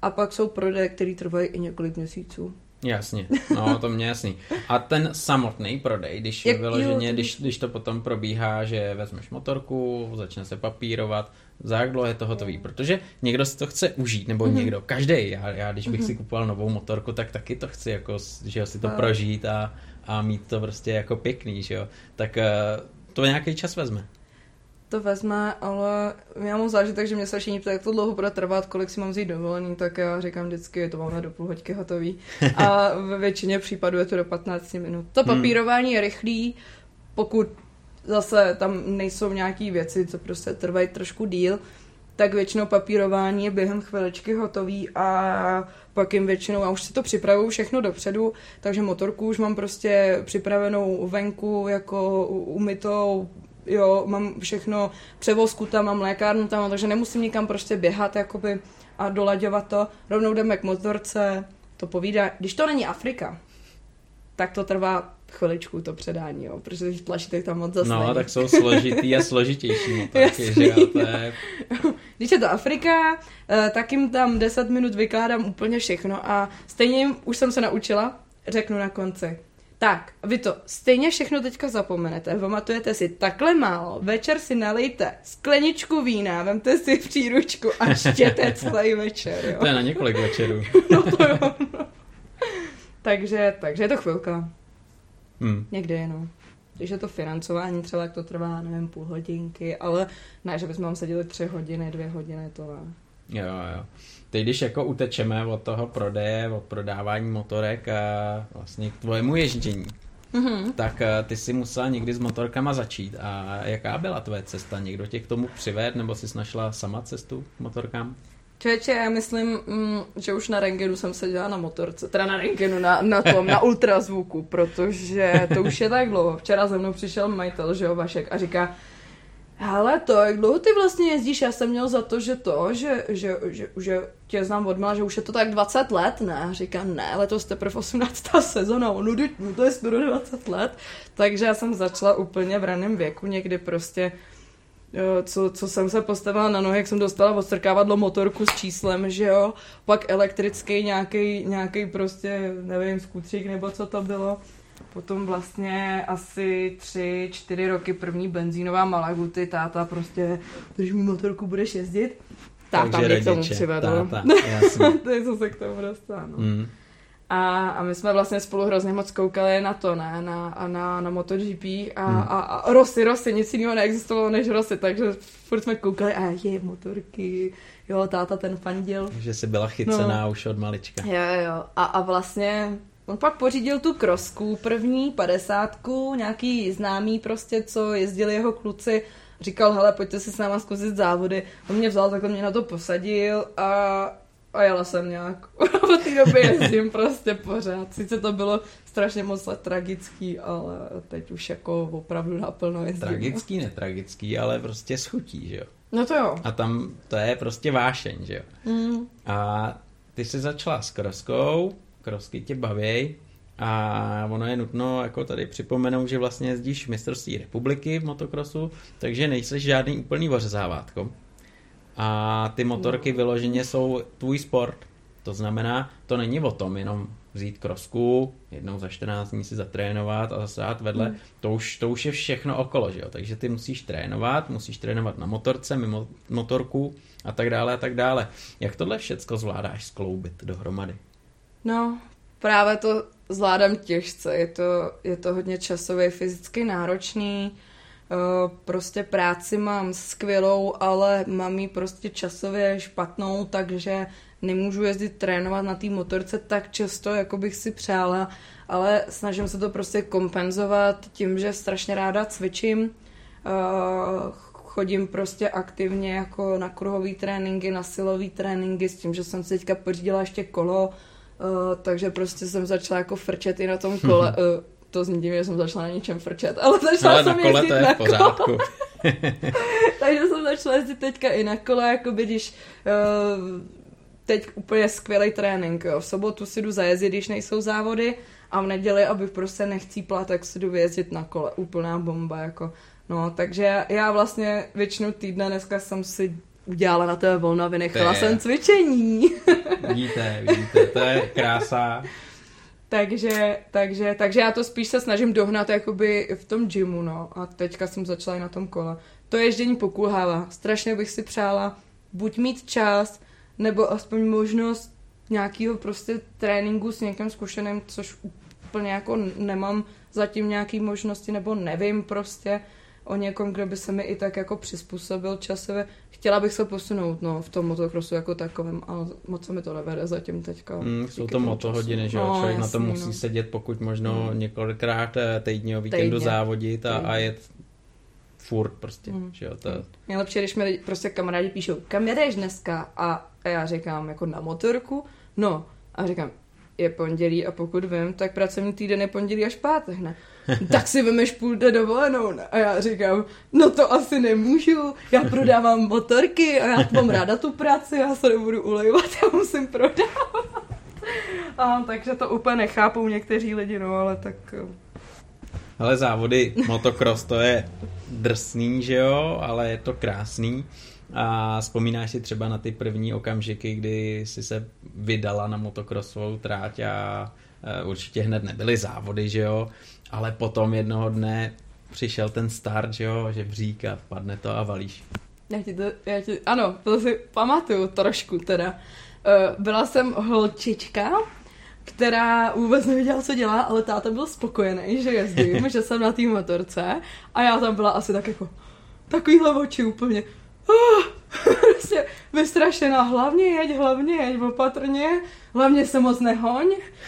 A pak jsou prodeje, které trvají i několik měsíců. Jasně, no to mě jasný. A ten samotný prodej, když Jak, vyloženě, jo, když, když to potom probíhá, že vezmeš motorku, začne se papírovat, za jak dlouho je to hotový, protože někdo si to chce užít, nebo mm-hmm. někdo, každý. Já, já když bych mm-hmm. si kupoval novou motorku, tak taky to chci, jako, že si to prožít a, a mít to prostě jako pěkný, že jo, tak eh, to nějaký čas vezme. To vezme, ale já mám zážitek, že mě se všichni ptají, jak to dlouho bude trvat, kolik si mám vzít dovolený, tak já říkám vždycky, je to máme do půl hoďky hotový. A ve většině případů je to do 15 minut. To Hmm. papírování je rychlý, pokud zase tam nejsou nějaký věci, co prostě trvají trošku díl, tak většinou papírování je během chviličky hotový a pak jim většinou, a už si to připravuju všechno dopředu, takže motorku už mám prostě připravenou venku, jako umytou, jo, mám všechno, převozku tam, mám lékárnu tam, takže nemusím nikam prostě běhat, jakoby, a dolaďovat to. Rovnou jdeme k motorce, to povídá, když to není Afrika, tak to trvá chviličku to předání, jo, protože těch tlačítek tam moc zase No, není. tak jsou složitý a složitější motorky, Jasně. že jo, to je... Když je to Afrika, eh, tak jim tam 10 minut vykládám úplně všechno a stejně jim, už jsem se naučila, řeknu na konci. Tak, vy to stejně všechno teďka zapomenete, pamatujete si takhle málo, večer si nalejte skleničku vína, vemte si příručku a štěte celý večer, To jo. je na několik večerů. No to jo. takže, takže je to chvilka, Hmm. někdy, no. Když je to financování, třeba jak to trvá, nevím, půl hodinky, ale ne, že bychom tam seděli tři hodiny, dvě hodiny, to ne. Jo, jo. Teď když jako utečeme od toho prodeje, od prodávání motorek a vlastně k tvojemu ježdění, Mhm. tak eh, ty si musela někdy s motorkama začít. A jaká byla tvoje cesta? Někdo tě k tomu přived, nebo jsi našla sama cestu k motorkám? Člověče, já myslím, mm, že už na rengenu jsem seděla na motorce, teda na rengenu, na, na tom, na ultrazvuku, protože to už je tak dlouho. Včera ze mnou přišel majitel, že jo, Vašek, a říká, hele to, jak dlouho ty vlastně jezdíš? Já jsem měl za to, že to, že, že, že, že tě znám odmala, že už je to tak 20 let, ne? Říkám, ne, letos teprve 18. sezona, no, no to je skoro 20 let. Takže já jsem začala úplně v raném věku, někdy prostě Jo, co, co jsem se postavila na nohy, jak jsem dostala odstrkávadlo motorku s číslem, že jo, pak elektrický nějaký, nějaký prostě, nevím, skutřík nebo co to bylo. Potom vlastně asi tři, čtyři roky první benzínová Malaguty, táta prostě, když mi motorku budeš jezdit, táta mě k tomu přivedl. Táta, to je, co se k tomu dostane. No. Mm. A, a my jsme vlastně spolu hrozně moc koukali na to, ne, na, a na, na MotoGP a, Hmm. a, a Rosy, Rosy, nic jiného neexistovalo než Rosy, takže furt jsme koukali a je motorky, jo, táta ten fandil. Že jsi byla chycená no. už od malička. Jo, jo, a, a vlastně on pak pořídil tu krosku, první padesátku, nějaký známý prostě, co jezdili jeho kluci, říkal, hele, pojďte si s náma zkusit závody. On mě vzal, takhle mě na to posadil a, a jela jsem nějak. Od té doby jezdím prostě pořád. Sice to bylo strašně moc let tragický, ale teď už jako opravdu naplno jezdím. Tragický, netragický, ale prostě schutí, že jo. No to jo. A tam to je prostě vášeň, že jo. Mm. A ty jsi začala s kroskou, krosky tě baví a ono je nutno jako tady připomenout, že vlastně jezdíš v mistrovství republiky v motokrosu, takže nejsi žádný úplný ořezávátko. A ty motorky No. vyloženě jsou tvůj sport. To znamená, to není o tom jenom vzít krosku, jednou za 14 dní si zatrénovat a zase dát vedle. Hmm. To, už, to už je všechno okolo, že jo? Takže ty musíš trénovat, musíš trénovat na motorce, mimo motorku a tak dále a tak dále. Jak tohle všecko zvládáš skloubit dohromady? No, právě to zvládám těžce. Je to, je to hodně časově fyzicky náročný. Eh, Prostě práci mám skvělou, ale mám ji prostě časově špatnou, takže nemůžu jezdit trénovat na té motorce tak často, jako bych si přála, ale snažím se to prostě kompenzovat tím, že strašně ráda cvičím. Eh, chodím prostě aktivně jako na kruhové tréninky, na silové tréninky s tím, že jsem si teďka pořídila ještě kolo, Uh, takže prostě jsem začala jako frčet i na tom kole. Uh, to zní divně, že jsem začala na něčem frčet, ale začala Ale jsem na kole jezdit to je na v pořádku. takže jsem začala jezdit teďka i na kole, jako když uh, teď úplně skvělý trénink. Jo. V sobotu si jdu zajezdit, když nejsou závody a v neděli, abych prostě nechcípla, tak si jdu vyjezdit na kole. Úplná bomba. Jako. No, takže já vlastně většinu týdne dneska jsem si udělala na té volno, vynechala To je- jsem cvičení. vidíte, vidíte, to je krása. takže, takže, takže já to spíš se snažím dohnat jakoby v tom gymu, no. A teďka jsem začala i na tom kole. To ježdění pokulhává. Strašně bych si přála buď mít čas, nebo aspoň možnost nějakého prostě tréninku s někým zkušeným, což úplně jako nemám zatím nějaký možnosti, nebo nevím prostě o někom, kdo by se mi i tak jako přizpůsobil časově. Chtěla bych se posunout no, v tom motocrossu jako takovém, ale moc se mi to nevede zatím teďka. Mm, jsou to moto hodiny, že jo? No, Člověk jasný, na to musí no. sedět pokud možno mm. několikrát eh, týdně o víkendu týdně. závodit a, a jet furt prostě, mm. že jo, to... Mm. Nejlepší, když mi prostě kamarádi píšou, kam jedeš dneska? A, a já říkám, jako na motorku? No. A říkám, je pondělí a pokud vím, tak pracovní týden je pondělí až pátek, ne? tak si vemeš půl dne dovolenou. A já říkám, no to asi nemůžu, já prodávám motorky a já mám ráda tu práci, já se nebudu ulejovat, já musím prodávat. A, takže to úplně nechápou někteří lidi, no ale tak... Eh. Ale závody motocross to je drsný, že jo, ale je to krásný. A vzpomínáš si třeba na ty první okamžiky, kdy jsi se vydala na motocrossovou tráť a eh, určitě hned nebyly závody, že jo, ale potom jednoho dne přišel ten start, že jo, že bříka, padne to a valíš. Já ti to, já ti, ano, to si pamatuju trošku teda. Uh, byla jsem holčička, která vůbec nevěděla, co dělá, ale táta byl spokojený, že jezdím, že jsem na té motorce a já tam byla asi tak jako takovýhle oči úplně oh, prostě vystrašená, hlavně jeď, hlavně jeď, opatrně, hlavně se moc nehoň,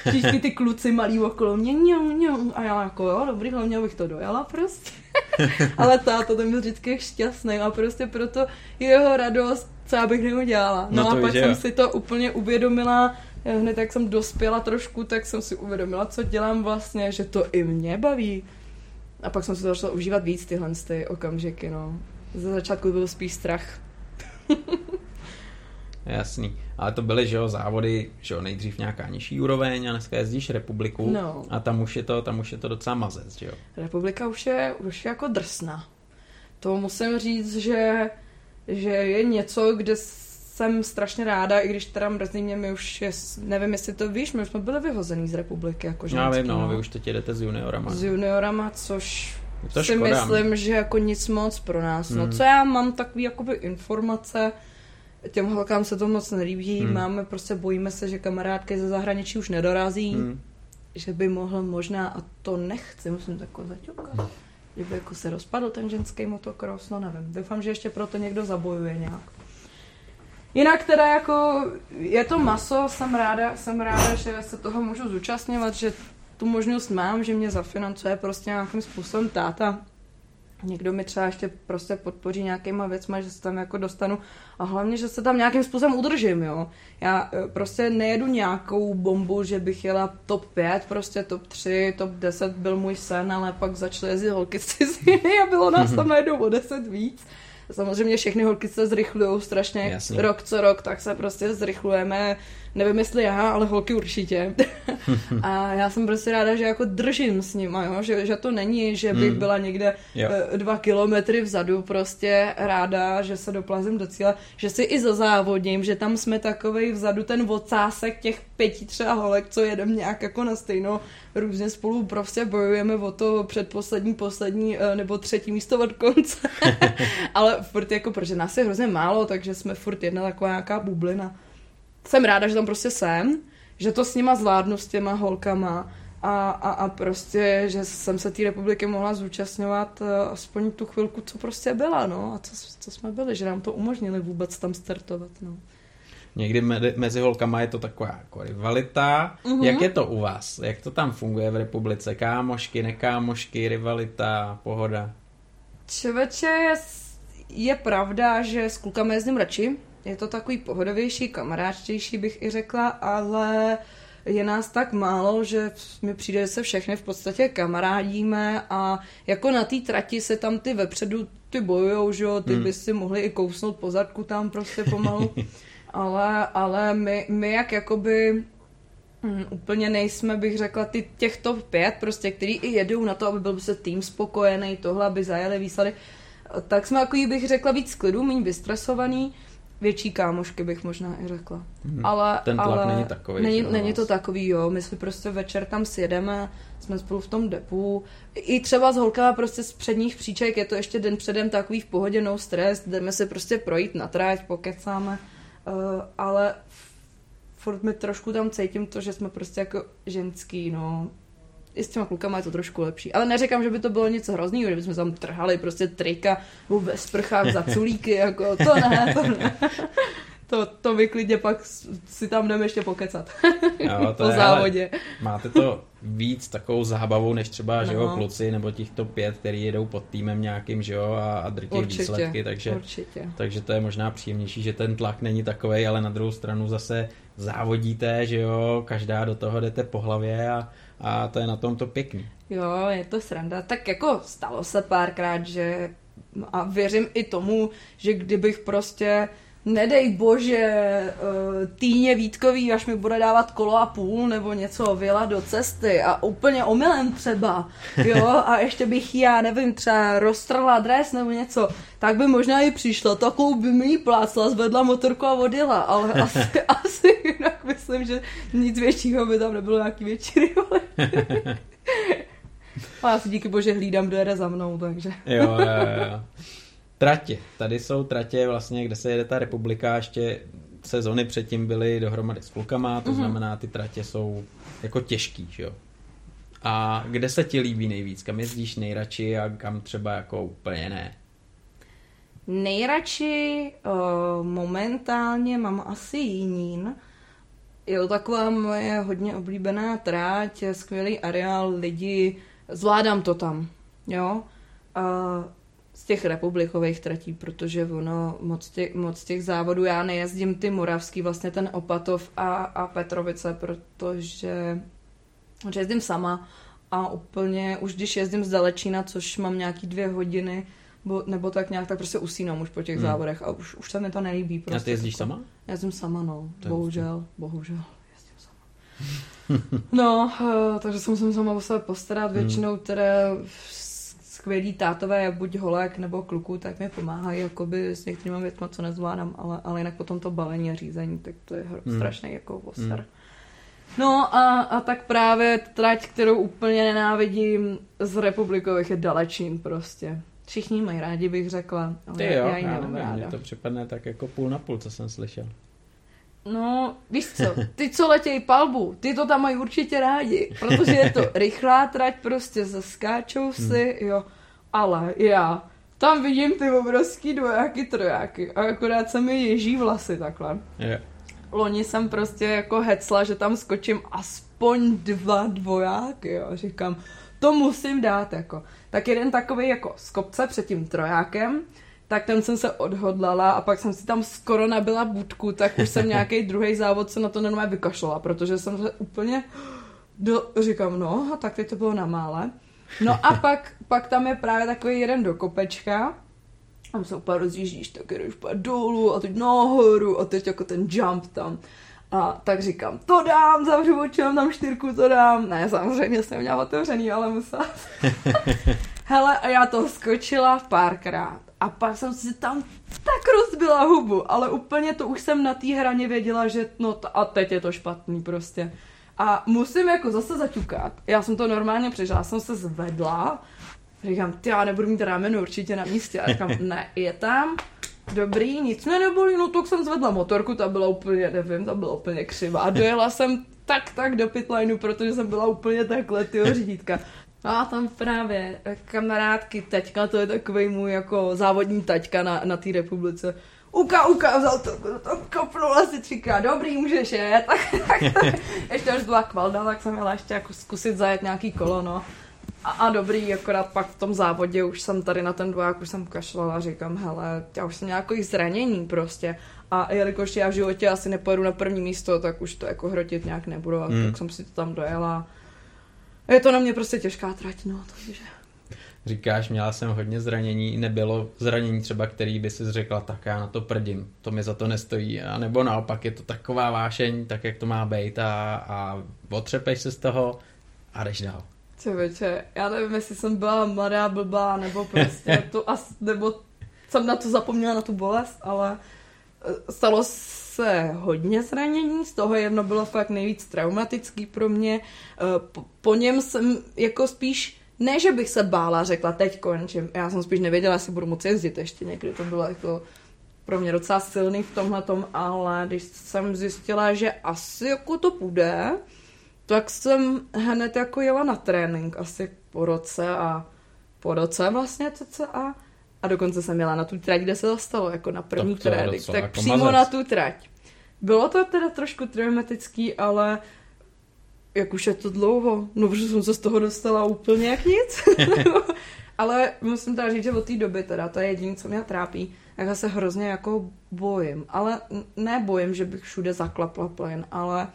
všichni ty kluci malí okolo mě, ňu, ňu. a já jako jo, dobrý, hlavně abych to dojela prostě. Ale táto ten byl vždycky šťastný a prostě proto jeho radost, co já bych neudělala. No, no a pak jsem si to úplně uvědomila, hned jak jsem dospěla trošku, tak jsem si uvědomila, co dělám vlastně, že to i mě baví. A pak jsem si to začala užívat víc tyhle ty okamžiky, no. Za začátku byl spíš strach. Jasný. Ale to byly, že jo, závody, že jo, nejdřív nějaká nižší úroveň a dneska jezdíš republiku no. a tam už je to, tam už je to docela mazec, že jo. Republika už je, už je jako drsná. To musím říct, že, že je něco, kde jsem strašně ráda, i když teda mrzí mě, my už je, nevím, jestli to víš, my jsme byli vyhozený z republiky. Jako Já vím, no, no, vy už teď jedete s juniorama. S juniorama, což to si škoda. myslím, že jako nic moc pro nás. No, hmm. No co já mám takový jakoby informace, těm holkám se to moc nelíbí, hmm. máme prostě, bojíme se, že kamarádky ze zahraničí už nedorazí, hmm. že by mohl možná, a to nechci, musím takové zaťukat, hmm. že by jako se rozpadl ten ženský motocross, no nevím, doufám, že ještě proto někdo zabojuje nějak. Jinak teda jako je to maso, jsem ráda, jsem ráda, že se toho můžu zúčastňovat, že tu možnost mám, že mě zafinancuje prostě nějakým způsobem táta. Někdo mi třeba ještě prostě podpoří nějakýma věcma, že se tam jako dostanu a hlavně, že se tam nějakým způsobem udržím, jo. Já e, prostě nejedu nějakou bombu, že bych jela top 5, prostě top 3, top 10 byl můj sen, ale pak začaly jezdit holky z ciziny a bylo nás tam najednou o 10 víc. Samozřejmě všechny holky se zrychlují strašně Jasně. rok co rok, tak se prostě zrychlujeme nevím jestli já, ale holky určitě. a já jsem prostě ráda, že jako držím s nima, jo? Že, že to není, že bych hmm. byla někde jo. Eh, dva kilometry vzadu, prostě ráda, že se doplazím do cíle, že si i zazávodím, že tam jsme takovej vzadu ten ocásek těch pěti třeba holek, co jedem nějak jako na stejno, různě spolu prostě bojujeme o to předposlední, poslední eh, nebo třetí místo od konce. ale furt jako, protože nás je hrozně málo, takže jsme furt jedna taková nějaká bublina jsem ráda, že tam prostě jsem, že to s nima zvládnu, s těma holkama a, a, a prostě, že jsem se té republiky mohla zúčastňovat uh, aspoň tu chvilku, co prostě byla, no, a co, co jsme byli, že nám to umožnili vůbec tam startovat, no. Někdy me- mezi holkama je to taková jako rivalita. Mm-hmm. Jak je to u vás? Jak to tam funguje v republice? Kámošky, nekámošky, rivalita, pohoda? Čověče, je pravda, že s klukama jezdím radši, je to takový pohodovější, kamarádštější bych i řekla, ale je nás tak málo, že mi přijde, že se všechny v podstatě kamarádíme a jako na té trati se tam ty vepředu ty bojujou, že jo, ty hmm. by si mohli i kousnout po zadku tam prostě pomalu, ale, ale my, my jak jakoby Hmm, úplně nejsme, bych řekla, ty těch top 5, prostě, který i jedou na to, aby byl se tým spokojený, tohle, aby zajeli výsady, tak jsme jako bych řekla víc klidu, méně vystresovaný větší kámošky bych možná i řekla. Hmm. Ale, Ten tlak ale není takový. Není, není to takový, jo. My si prostě večer tam sjedeme, jsme spolu v tom depu. I třeba s holkama prostě z předních příček, je to ještě den předem takový v pohodě, no stres, jdeme se prostě projít na tráť, pokecáme. Uh, ale furt mi trošku tam cítím to, že jsme prostě jako ženský, no. I s těma klukama je to trošku lepší. Ale neříkám, že by to bylo něco hroznýho, že bychom tam trhali prostě trika ve sprchách za culíky, jako to ne, to ne. To, to my klidně pak si tam jdeme ještě pokecat. Jo, to po je, závodě. Máte to víc takovou zábavou, než třeba, no. že jo, No. kluci, nebo těchto pět, který jedou pod týmem nějakým, že jo, a, a drtí Určitě, výsledky, takže, určitě. takže to je možná příjemnější, že ten tlak není takový, ale na druhou stranu zase závodíte, že jo, každá do toho jdete po hlavě a, a to je na tom to pěkný. Jo, je to sranda. Tak jako stalo se párkrát, že a věřím i tomu, že kdybych prostě nedej bože eh, týně Vítkový, až mi bude dávat kolo a půl nebo něco vyla do cesty a úplně omylem třeba, jo, a ještě bych já nevím, třeba roztrhla dres nebo něco, tak by možná i přišla, takovou by mi ji plácla, zvedla motorku a odjela, ale asi, asi jinak myslím, že nic většího by tam nebylo nějaký větší rivality. A já si díky bože hlídám, kdo jede za mnou, takže. Jo, jo, jo. Tratě. Tady jsou tratě vlastně, kde se jede ta republika, ještě sezony předtím byly dohromady s klukama, to mm-hmm. znamená, ty tratě jsou jako těžký, že jo. A kde se ti líbí nejvíc? Kam jezdíš nejradši a kam třeba jako úplně ne? Nejradši uh, momentálně mám asi Jinín. Je to taková moje hodně oblíbená tráť, skvělý areál, lidi, zvládám to tam, jo. Uh, z těch republikových tratí, protože ono moc těch, moc těch závodů, já nejezdím ty moravský, vlastně ten Opatov a, a Petrovice, protože, protože jezdím sama a úplně, už když jezdím z Dalečína, což mám nějaký dvě hodiny, bo, nebo tak nějak, tak prostě usínám už po těch Hmm. závodech a už, už se mi to nelíbí. Prostě A ty jezdíš sama? Jezdím sama, no. To je Bohužel, bohužel. Jezdím sama. no, eh, takže se musím sama o sebe postarat. Hmm. Většinou teda skvělý tátové, jak buď holek nebo kluků, tak mi pomáhají jakoby s některými věcmi, co nezvládám, ale, ale jinak potom to balení a řízení, tak to je Hmm. strašný jako ostar. Hmm. No a, a tak právě trať, kterou úplně nenávidím z republikových je Dalečín prostě. Všichni ji mají rádi, bych řekla, ale Ty já, jo, já ji já nemám nevím, ráda. mně to připadne tak jako půl na půl, co jsem slyšel. No, víš co, ty, co letějí palbu, ty to tam mají určitě rádi, protože je to rychlá trať, prostě zaskáčou si, jo, ale já tam vidím ty obrovský dvojáky, trojáky a akorát se mi ježí vlasy takhle. Jo. Loni jsem prostě jako hecla, že tam skočím aspoň dva dvojáky, jo, říkám, to musím dát, jako. Tak jeden takový jako z kopce před tím trojákem, tak ten jsem se odhodlala a pak jsem si tam skoro nabila budku, tak už jsem nějaký druhý závod se na to normálně vykašlala, protože jsem se úplně do, říkám, no, a tak teď to bylo na mále. No a pak, pak tam je právě takový jeden do kopečka, tam se úplně rozjíždíš, tak jdeš dolů a teď nahoru a teď jako ten jump tam. A tak říkám, to dám, zavřu oči, mám tam čtyřku, to dám. Ne, samozřejmě jsem měla otevřený, ale musela. Hele, a já to skočila párkrát. A pak jsem si tam tak rozbila hubu, ale úplně to už jsem na té hraně věděla, že no t- a teď je to špatný prostě. A musím jako zase zaťukat. Já jsem to normálně přežila, jsem se zvedla, říkám, ty já nebudu mít rameno určitě na místě. A říkám, ne, je tam, dobrý, nic mě nebolí, no tak jsem zvedla motorku, ta byla úplně, nevím, ta byla úplně křivá. A dojela jsem tak, tak do pitlineu, protože jsem byla úplně takhle, tyho řídítka. No a tam právě kamarádky, teďka, to je takový můj jako závodní taťka na, na té republice. Uka, uka, vzal to, to, to kopnul asi třikrát, dobrý, můžeš jet. Tak, tak, tak, ještě až byla kvalda, tak jsem měla ještě jako zkusit zajet nějaký kolo, no. A, a dobrý, akorát pak v tom závodě už jsem tady na ten dvoják, už jsem kašlala a říkám, hele, já už jsem nějaký zranění prostě. A jelikož já v životě asi nepojedu na první místo, tak už to jako hrotit nějak nebudu. A Hmm. tak jsem si to tam dojela. Je to na mě prostě těžká trať, no, takže... Říkáš, měla jsem hodně zranění, nebylo zranění třeba, který by si řekla, tak já na to prdím, to mi za to nestojí, a nebo naopak je to taková vášeň, tak jak to má být a, a otřepeš se z toho a jdeš dál. Člověče, já nevím, jestli jsem byla mladá, blbá, nebo prostě to as, nebo jsem na to zapomněla, na tu bolest, ale eh, stalo se hodně zranění, z toho jedno bylo fakt nejvíc traumatický pro mě. Eh, Po, po něm jsem jako spíš, ne, že bych se bála, řekla, teď končím. Já jsem spíš nevěděla, jestli budu moci jezdit ještě někdy, to bylo jako pro mě docela silný v tomhle ale když jsem zjistila, že asi jako to půjde, tak jsem hned jako jela na trénink asi po roce a po roce vlastně cca. A dokonce jsem jela na tu trať, kde se to stalo, jako na první Tak trénink. Tak jako přímo mazec. na tu trať. Bylo to teda trošku traumatický, ale jak už je to dlouho, no protože jsem se z toho dostala úplně jak nic. ale musím teda říct, že od té doby teda, to je jediné, co mě trápí, jak já se hrozně jako bojím. Ale ne bojím, že bych všude zaklapla plyn, ale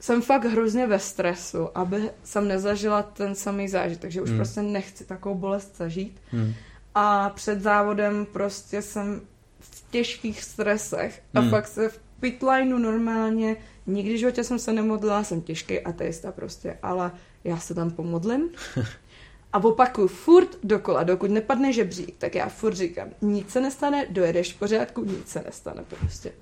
jsem fakt hrozně ve stresu, aby jsem nezažila ten samý zážitek, že už Hmm. prostě nechci takovou bolest zažít. Hmm. A před závodem prostě jsem v těžkých stresech a Hmm. fakt se v pitlineu normálně, nikdy v životě jsem se nemodlila, jsem těžký ateista prostě, ale já se tam pomodlím a opakuju furt dokola, dokud nepadne žebřík, tak já furt říkám, nic se nestane, dojedeš v pořádku, nic se nestane prostě.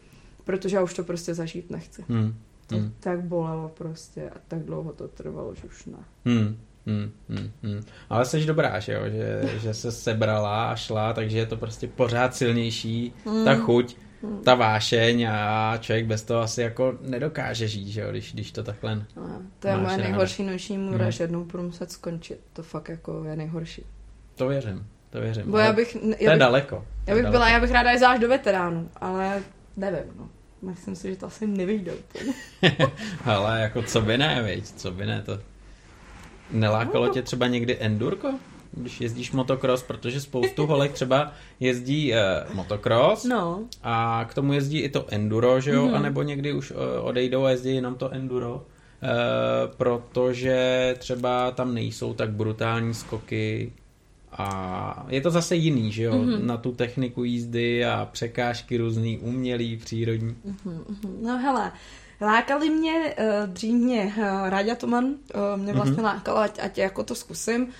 Protože já už to prostě zažít nechci. Hmm. To Hmm. tak bolelo prostě a tak dlouho to trvalo, že už ne. Hmm. Hmm, hmm, hmm. Ale jsi dobrá, že jo, že, že se sebrala a šla, takže je to prostě pořád silnější, Hmm. ta chuť, ta vášeň a člověk bez toho asi jako nedokáže žít, že jo, když, když to takhle... A to je moje nejhorší noční můra, Hmm. že jednou budu muset skončit. To fakt jako je nejhorší. To věřím, to věřím. Bo Ale já bych, to já je bych, daleko. já bych daleko. byla, já bych ráda jela až do veteránu, ale nevím, no. Myslím si, že to asi nevyjde. Ale jako co by ne, viď? co by ne, to... Nelákalo No. tě třeba někdy endurko? Když jezdíš motocross, protože spoustu holek třeba jezdí uh, motocross No, a k tomu jezdí i to enduro, že jo, Mhm. anebo někdy už uh, odejdou a jezdí jenom to enduro, uh, protože třeba tam nejsou tak brutální skoky a je to zase jiný, že jo, Mhm. na tu techniku jízdy a překážky různý, umělý, přírodní. no hele, lákali mě, uh, dřív mě uh, Ráďa Toman, uh, mě vlastně Mhm. lákala, ať, ať jako to zkusím. Uh,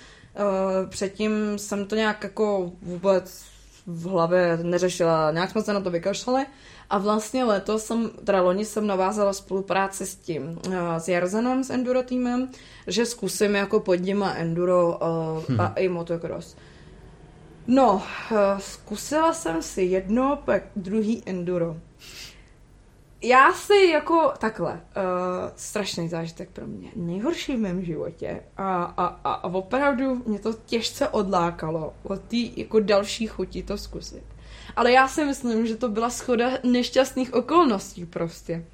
předtím jsem to nějak jako vůbec v hlavě neřešila, nějak jsme se na to vykašlali. A vlastně letos jsem, teda loni jsem navázala spolupráci s tím, uh, s Jarzanem, s Enduro týmem, že zkusím jako pod nima Enduro uh, a i motocross. No, uh, zkusila jsem si jedno, pak druhý Enduro. Já si jako takhle, uh, strašný zážitek pro mě, nejhorší v mém životě a, a, a, a opravdu mě to těžce odlákalo od té jako další chuti to zkusit. Ale já si myslím, že to byla schoda nešťastných okolností prostě.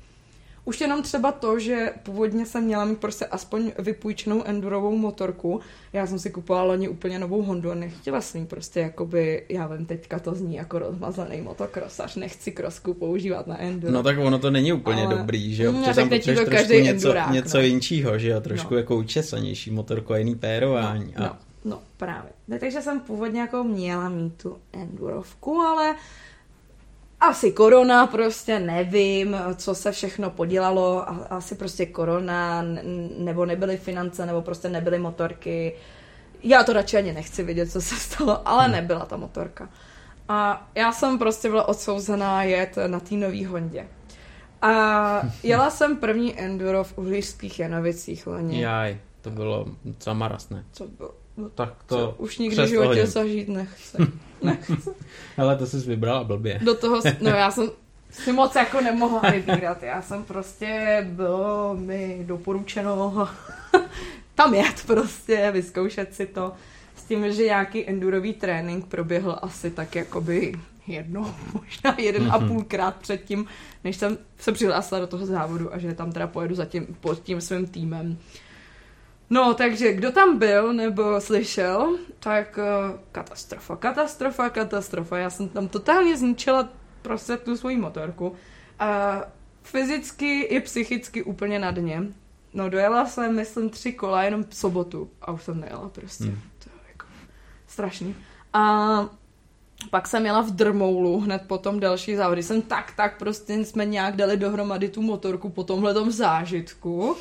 Už jenom třeba to, že původně jsem měla mít prostě aspoň vypůjčenou endurovou motorku. Já jsem si kupovala loni úplně novou Hondu a nechtěla jsem prostě jakoby, já vím, teďka to zní jako rozmazaný motokrosař, nechci krosku používat na enduro. No tak ono to není úplně Ale- dobrý, že jo? No, Protože tak tam teď to každý něco, endurák, něco no. jinčího, že jo? Trošku No. jako učesanější motorku a jiný pérování. No, A no, právě. No, takže jsem původně jako měla mít tu endurovku, ale asi korona prostě, nevím, co se všechno podělalo, a- asi prostě korona, nebo nebyly finance, nebo prostě nebyly motorky. Já to radši ani nechci vidět, co se stalo, ale nebyla ta motorka. A já jsem prostě byla odsouzená jet na té nový Hondě. A jela jsem první enduro v Uhlířských Janovicích loni. jaj, to bylo docela marasné. Co bylo? No, Tak to to už nikdy v životě oheň. zažít nechci. nechci. Ale to jsi vybrala blbě. Do toho, no já jsem si moc jako nemohla vybírat. Já jsem prostě, bylo mi doporučeno tam jet prostě, vyzkoušet si to. S tím, že nějaký endurový trénink proběhl asi tak jakoby jedno, možná jeden a Mhm. půlkrát předtím, než jsem se přihlásila do toho závodu a že tam teda pojedu za tím, pod tím svým týmem. No, takže kdo tam byl nebo slyšel, tak uh, katastrofa, katastrofa, katastrofa. Já jsem tam totálně zničila prostě tu svoji motorku. A fyzicky i psychicky úplně na dně. No dojela jsem, myslím, tři kola jenom v sobotu a už jsem nejela prostě. Hmm. To je jako strašný. A pak jsem jela v Drmoulu, hned potom další závody. Jsem tak, tak prostě jsme nějak dali dohromady tu motorku po tomhletom zážitku.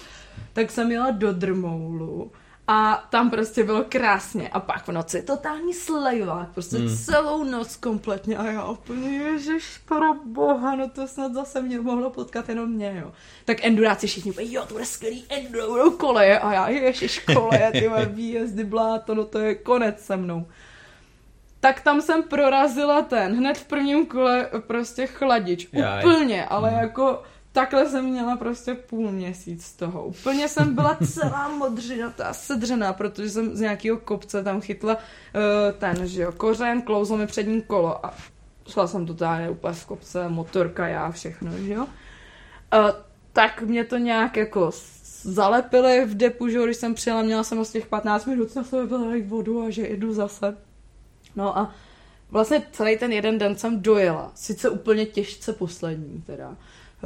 Tak jsem jela do Drmoulu a tam prostě bylo krásně. A pak v noci totální slejvák, prostě Hmm. celou noc kompletně. A já úplně, ježiš, pro boha, no to snad zase mě mohlo potkat jenom mě, jo. Tak enduráci všichni úplně, jo, to bude skvělý enduro, budou koleje. A já, ježiš, koleje, ty výjezdy, bláto, no to je konec se mnou. Tak tam jsem prorazila ten, hned v prvním kole prostě chladič, Jaj. úplně, ale Hmm. jako takhle jsem měla prostě půl měsíc z toho. Úplně jsem byla celá modřinatá, sedřená, protože jsem z nějakého kopce tam chytla uh, ten, že jo, kořen, klouzlo mi přední kolo a šla jsem totálně úplně v kopce, motorka, já, všechno, že jo. Uh, tak mě to nějak jako zalepili v depu, že když jsem přijela, měla jsem asi těch 15 minut na sebe byla vodu a že jdu zase. No a vlastně celý ten jeden den jsem dojela. Sice úplně těžce poslední teda.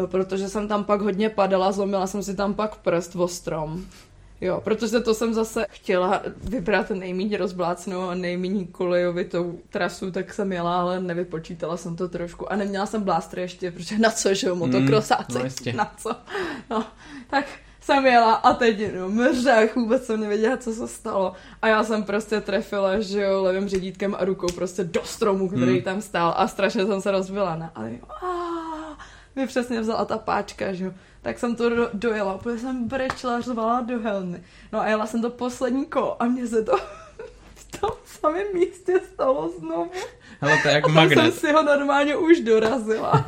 Protože jsem tam pak hodně padala, zlomila jsem si tam pak prst v strom. Jo, protože to jsem zase chtěla vybrat nejméně rozblácnou a nejméně kolejovitou trasu, tak jsem jela, ale nevypočítala jsem to trošku. A neměla jsem blástr ještě, protože na co, že jo, motokrosáci, mm, no na co. No, tak jsem jela a teď no, mřech, vůbec jsem nevěděla, co se stalo. A já jsem prostě trefila, že jo, levým řídítkem a rukou prostě do stromu, který hmm. tam stál a strašně jsem se rozbila. Ne? Ale jo, mi přesně vzala ta páčka, že jo. Tak jsem to do, dojela, úplně jsem brečela, řvala do helmy. No a jela jsem to poslední kolo a mě se to v tom samém místě stalo znovu. Ale to je jak a magnet. jsem si ho normálně už dorazila.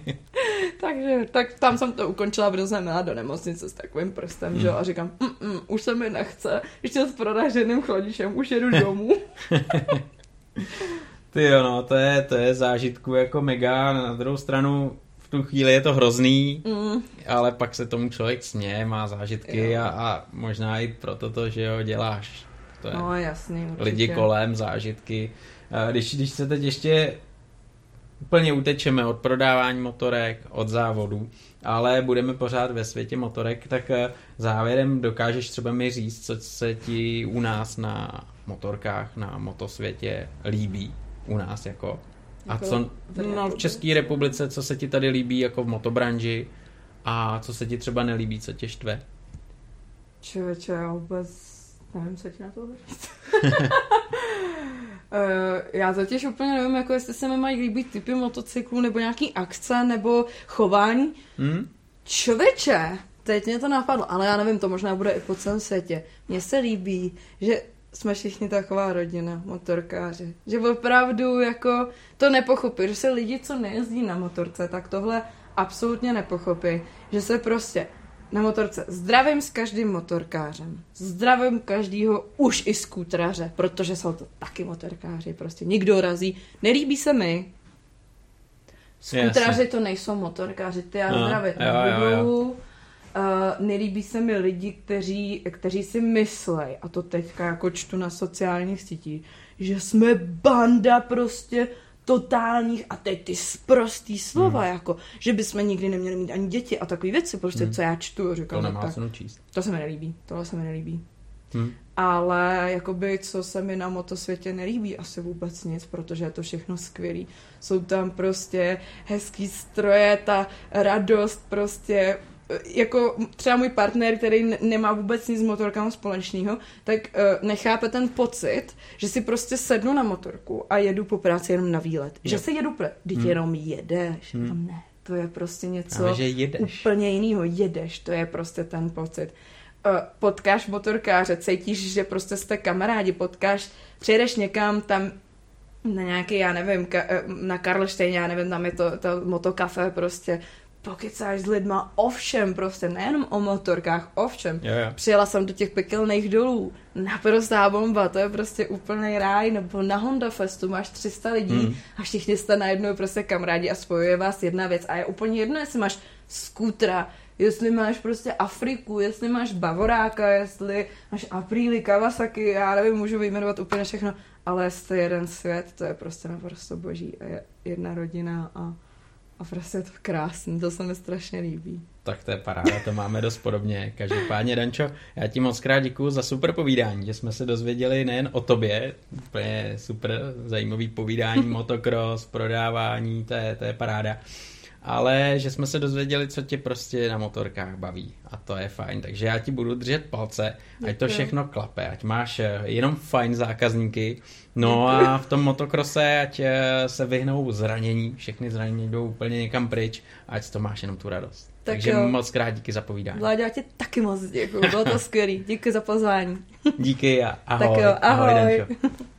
Takže tak tam jsem to ukončila, protože jsem jela do nemocnice s takovým prstem, mm. že a říkám, mm, mm, už se mi nechce, ještě s proraženým chladičem, už jedu domů. Ty jo, no, to je, to je zážitku jako mega, na druhou stranu v tu chvíli je to hrozný, mm. ale pak se tomu člověk směje, má zážitky a, a možná i pro toto, že jo, děláš. To je no jasný, určitě. Lidi kolem, zážitky. Když, když se teď ještě úplně utečeme od prodávání motorek, od závodu, ale budeme pořád ve světě motorek, tak eh, závěrem dokážeš třeba mi říct, co se ti u nás na motorkách, na motosvětě líbí u nás jako a jako co no, v České republice, co se ti tady líbí jako v motobranži a co se ti třeba nelíbí, co tě štve? Člověče, já vůbec nevím, co ti na to říct. Uh, já totiž úplně nevím, jako jestli se mi mají líbit typy motocyklů, nebo nějaký akce, nebo chování. Hmm? Čověče, teď mě to napadlo, ale já nevím, to možná bude i po celém světě. Mně se líbí, že jsme všichni taková rodina, motorkáři. Že opravdu jako to nepochopí, že se lidi, co nejezdí na motorce, tak tohle absolutně nepochopí. Že se prostě na motorce. Zdravím s každým motorkářem. Zdravím každýho už i skútraře, protože jsou to taky motorkáři, prostě nikdo razí. Nelíbí se mi. Skútraři to nejsou motorkáři, ty já no, zdravit nebudu. Uh, nelíbí se mi lidi, kteří, kteří si myslej, a to teďka jako čtu na sociálních sítích, že jsme banda prostě totálních a teď ty sprostý slova, hmm. jako, že bychom nikdy neměli mít ani děti a takové věci, prostě, hmm. co já čtu, říkám, to nemá tak, cenu číst. To se mi nelíbí, tohle se mi nelíbí. Hmm. Ale jakoby, co se mi na motosvětě nelíbí, asi vůbec nic, protože je to všechno skvělý. Jsou tam prostě hezký stroje, ta radost prostě jako třeba můj partner, který nemá vůbec nic s motorkama společného, tak uh, nechápe ten pocit, že si prostě sednu na motorku a jedu po práci jenom na výlet. Jo. Že se jedu, pre... Teď hmm. jenom jedeš. Hmm. Ne, to je prostě něco Ale že jedeš. úplně jiného. Jedeš, to je prostě ten pocit. Uh, potkáš motorkáře, cítíš, že prostě jste kamarádi, potkáš, přijedeš někam, tam na nějaký, já nevím, ka, eh, na Karlštejně, já nevím, tam je to, to motokafe prostě, pokecáš s lidma o všem, prostě nejenom o motorkách, o všem. Jo, jo. Přijela jsem do těch pekelných dolů, naprostá bomba, to je prostě úplný ráj, nebo na Honda Festu máš 300 lidí mm. a všichni jste najednou prostě kamarádi a spojuje vás jedna věc a je úplně jedno, jestli máš skútra, jestli máš prostě Afriku, jestli máš Bavoráka, jestli máš Apríly, Kawasaki, já nevím, můžu vyjmenovat úplně všechno, ale jste jeden svět, to je prostě naprosto boží a je jedna rodina a a prostě je to krásný, to se mi strašně líbí. Tak to je paráda, to máme dost podobně. Každopádně, Dančo, já ti moc krát děkuju za super povídání, že jsme se dozvěděli nejen o tobě, úplně super zajímavý povídání, motocross, prodávání, to je, to je paráda, ale že jsme se dozvěděli, co tě prostě na motorkách baví a to je fajn, takže já ti budu držet palce, Děkuji. ať to všechno klape, ať máš eh, jenom fajn zákazníky, no a v tom motokrose, ať eh, se vyhnou zranění, všechny zranění jdou úplně někam pryč, ať to máš jenom tu radost. Tak Takže jo. moc krát díky za povídání. Vládě, já ti taky moc děkuji, bylo to skvělý, díky za pozvání. Díky a ahoj. Tak jo, ahoj. ahoj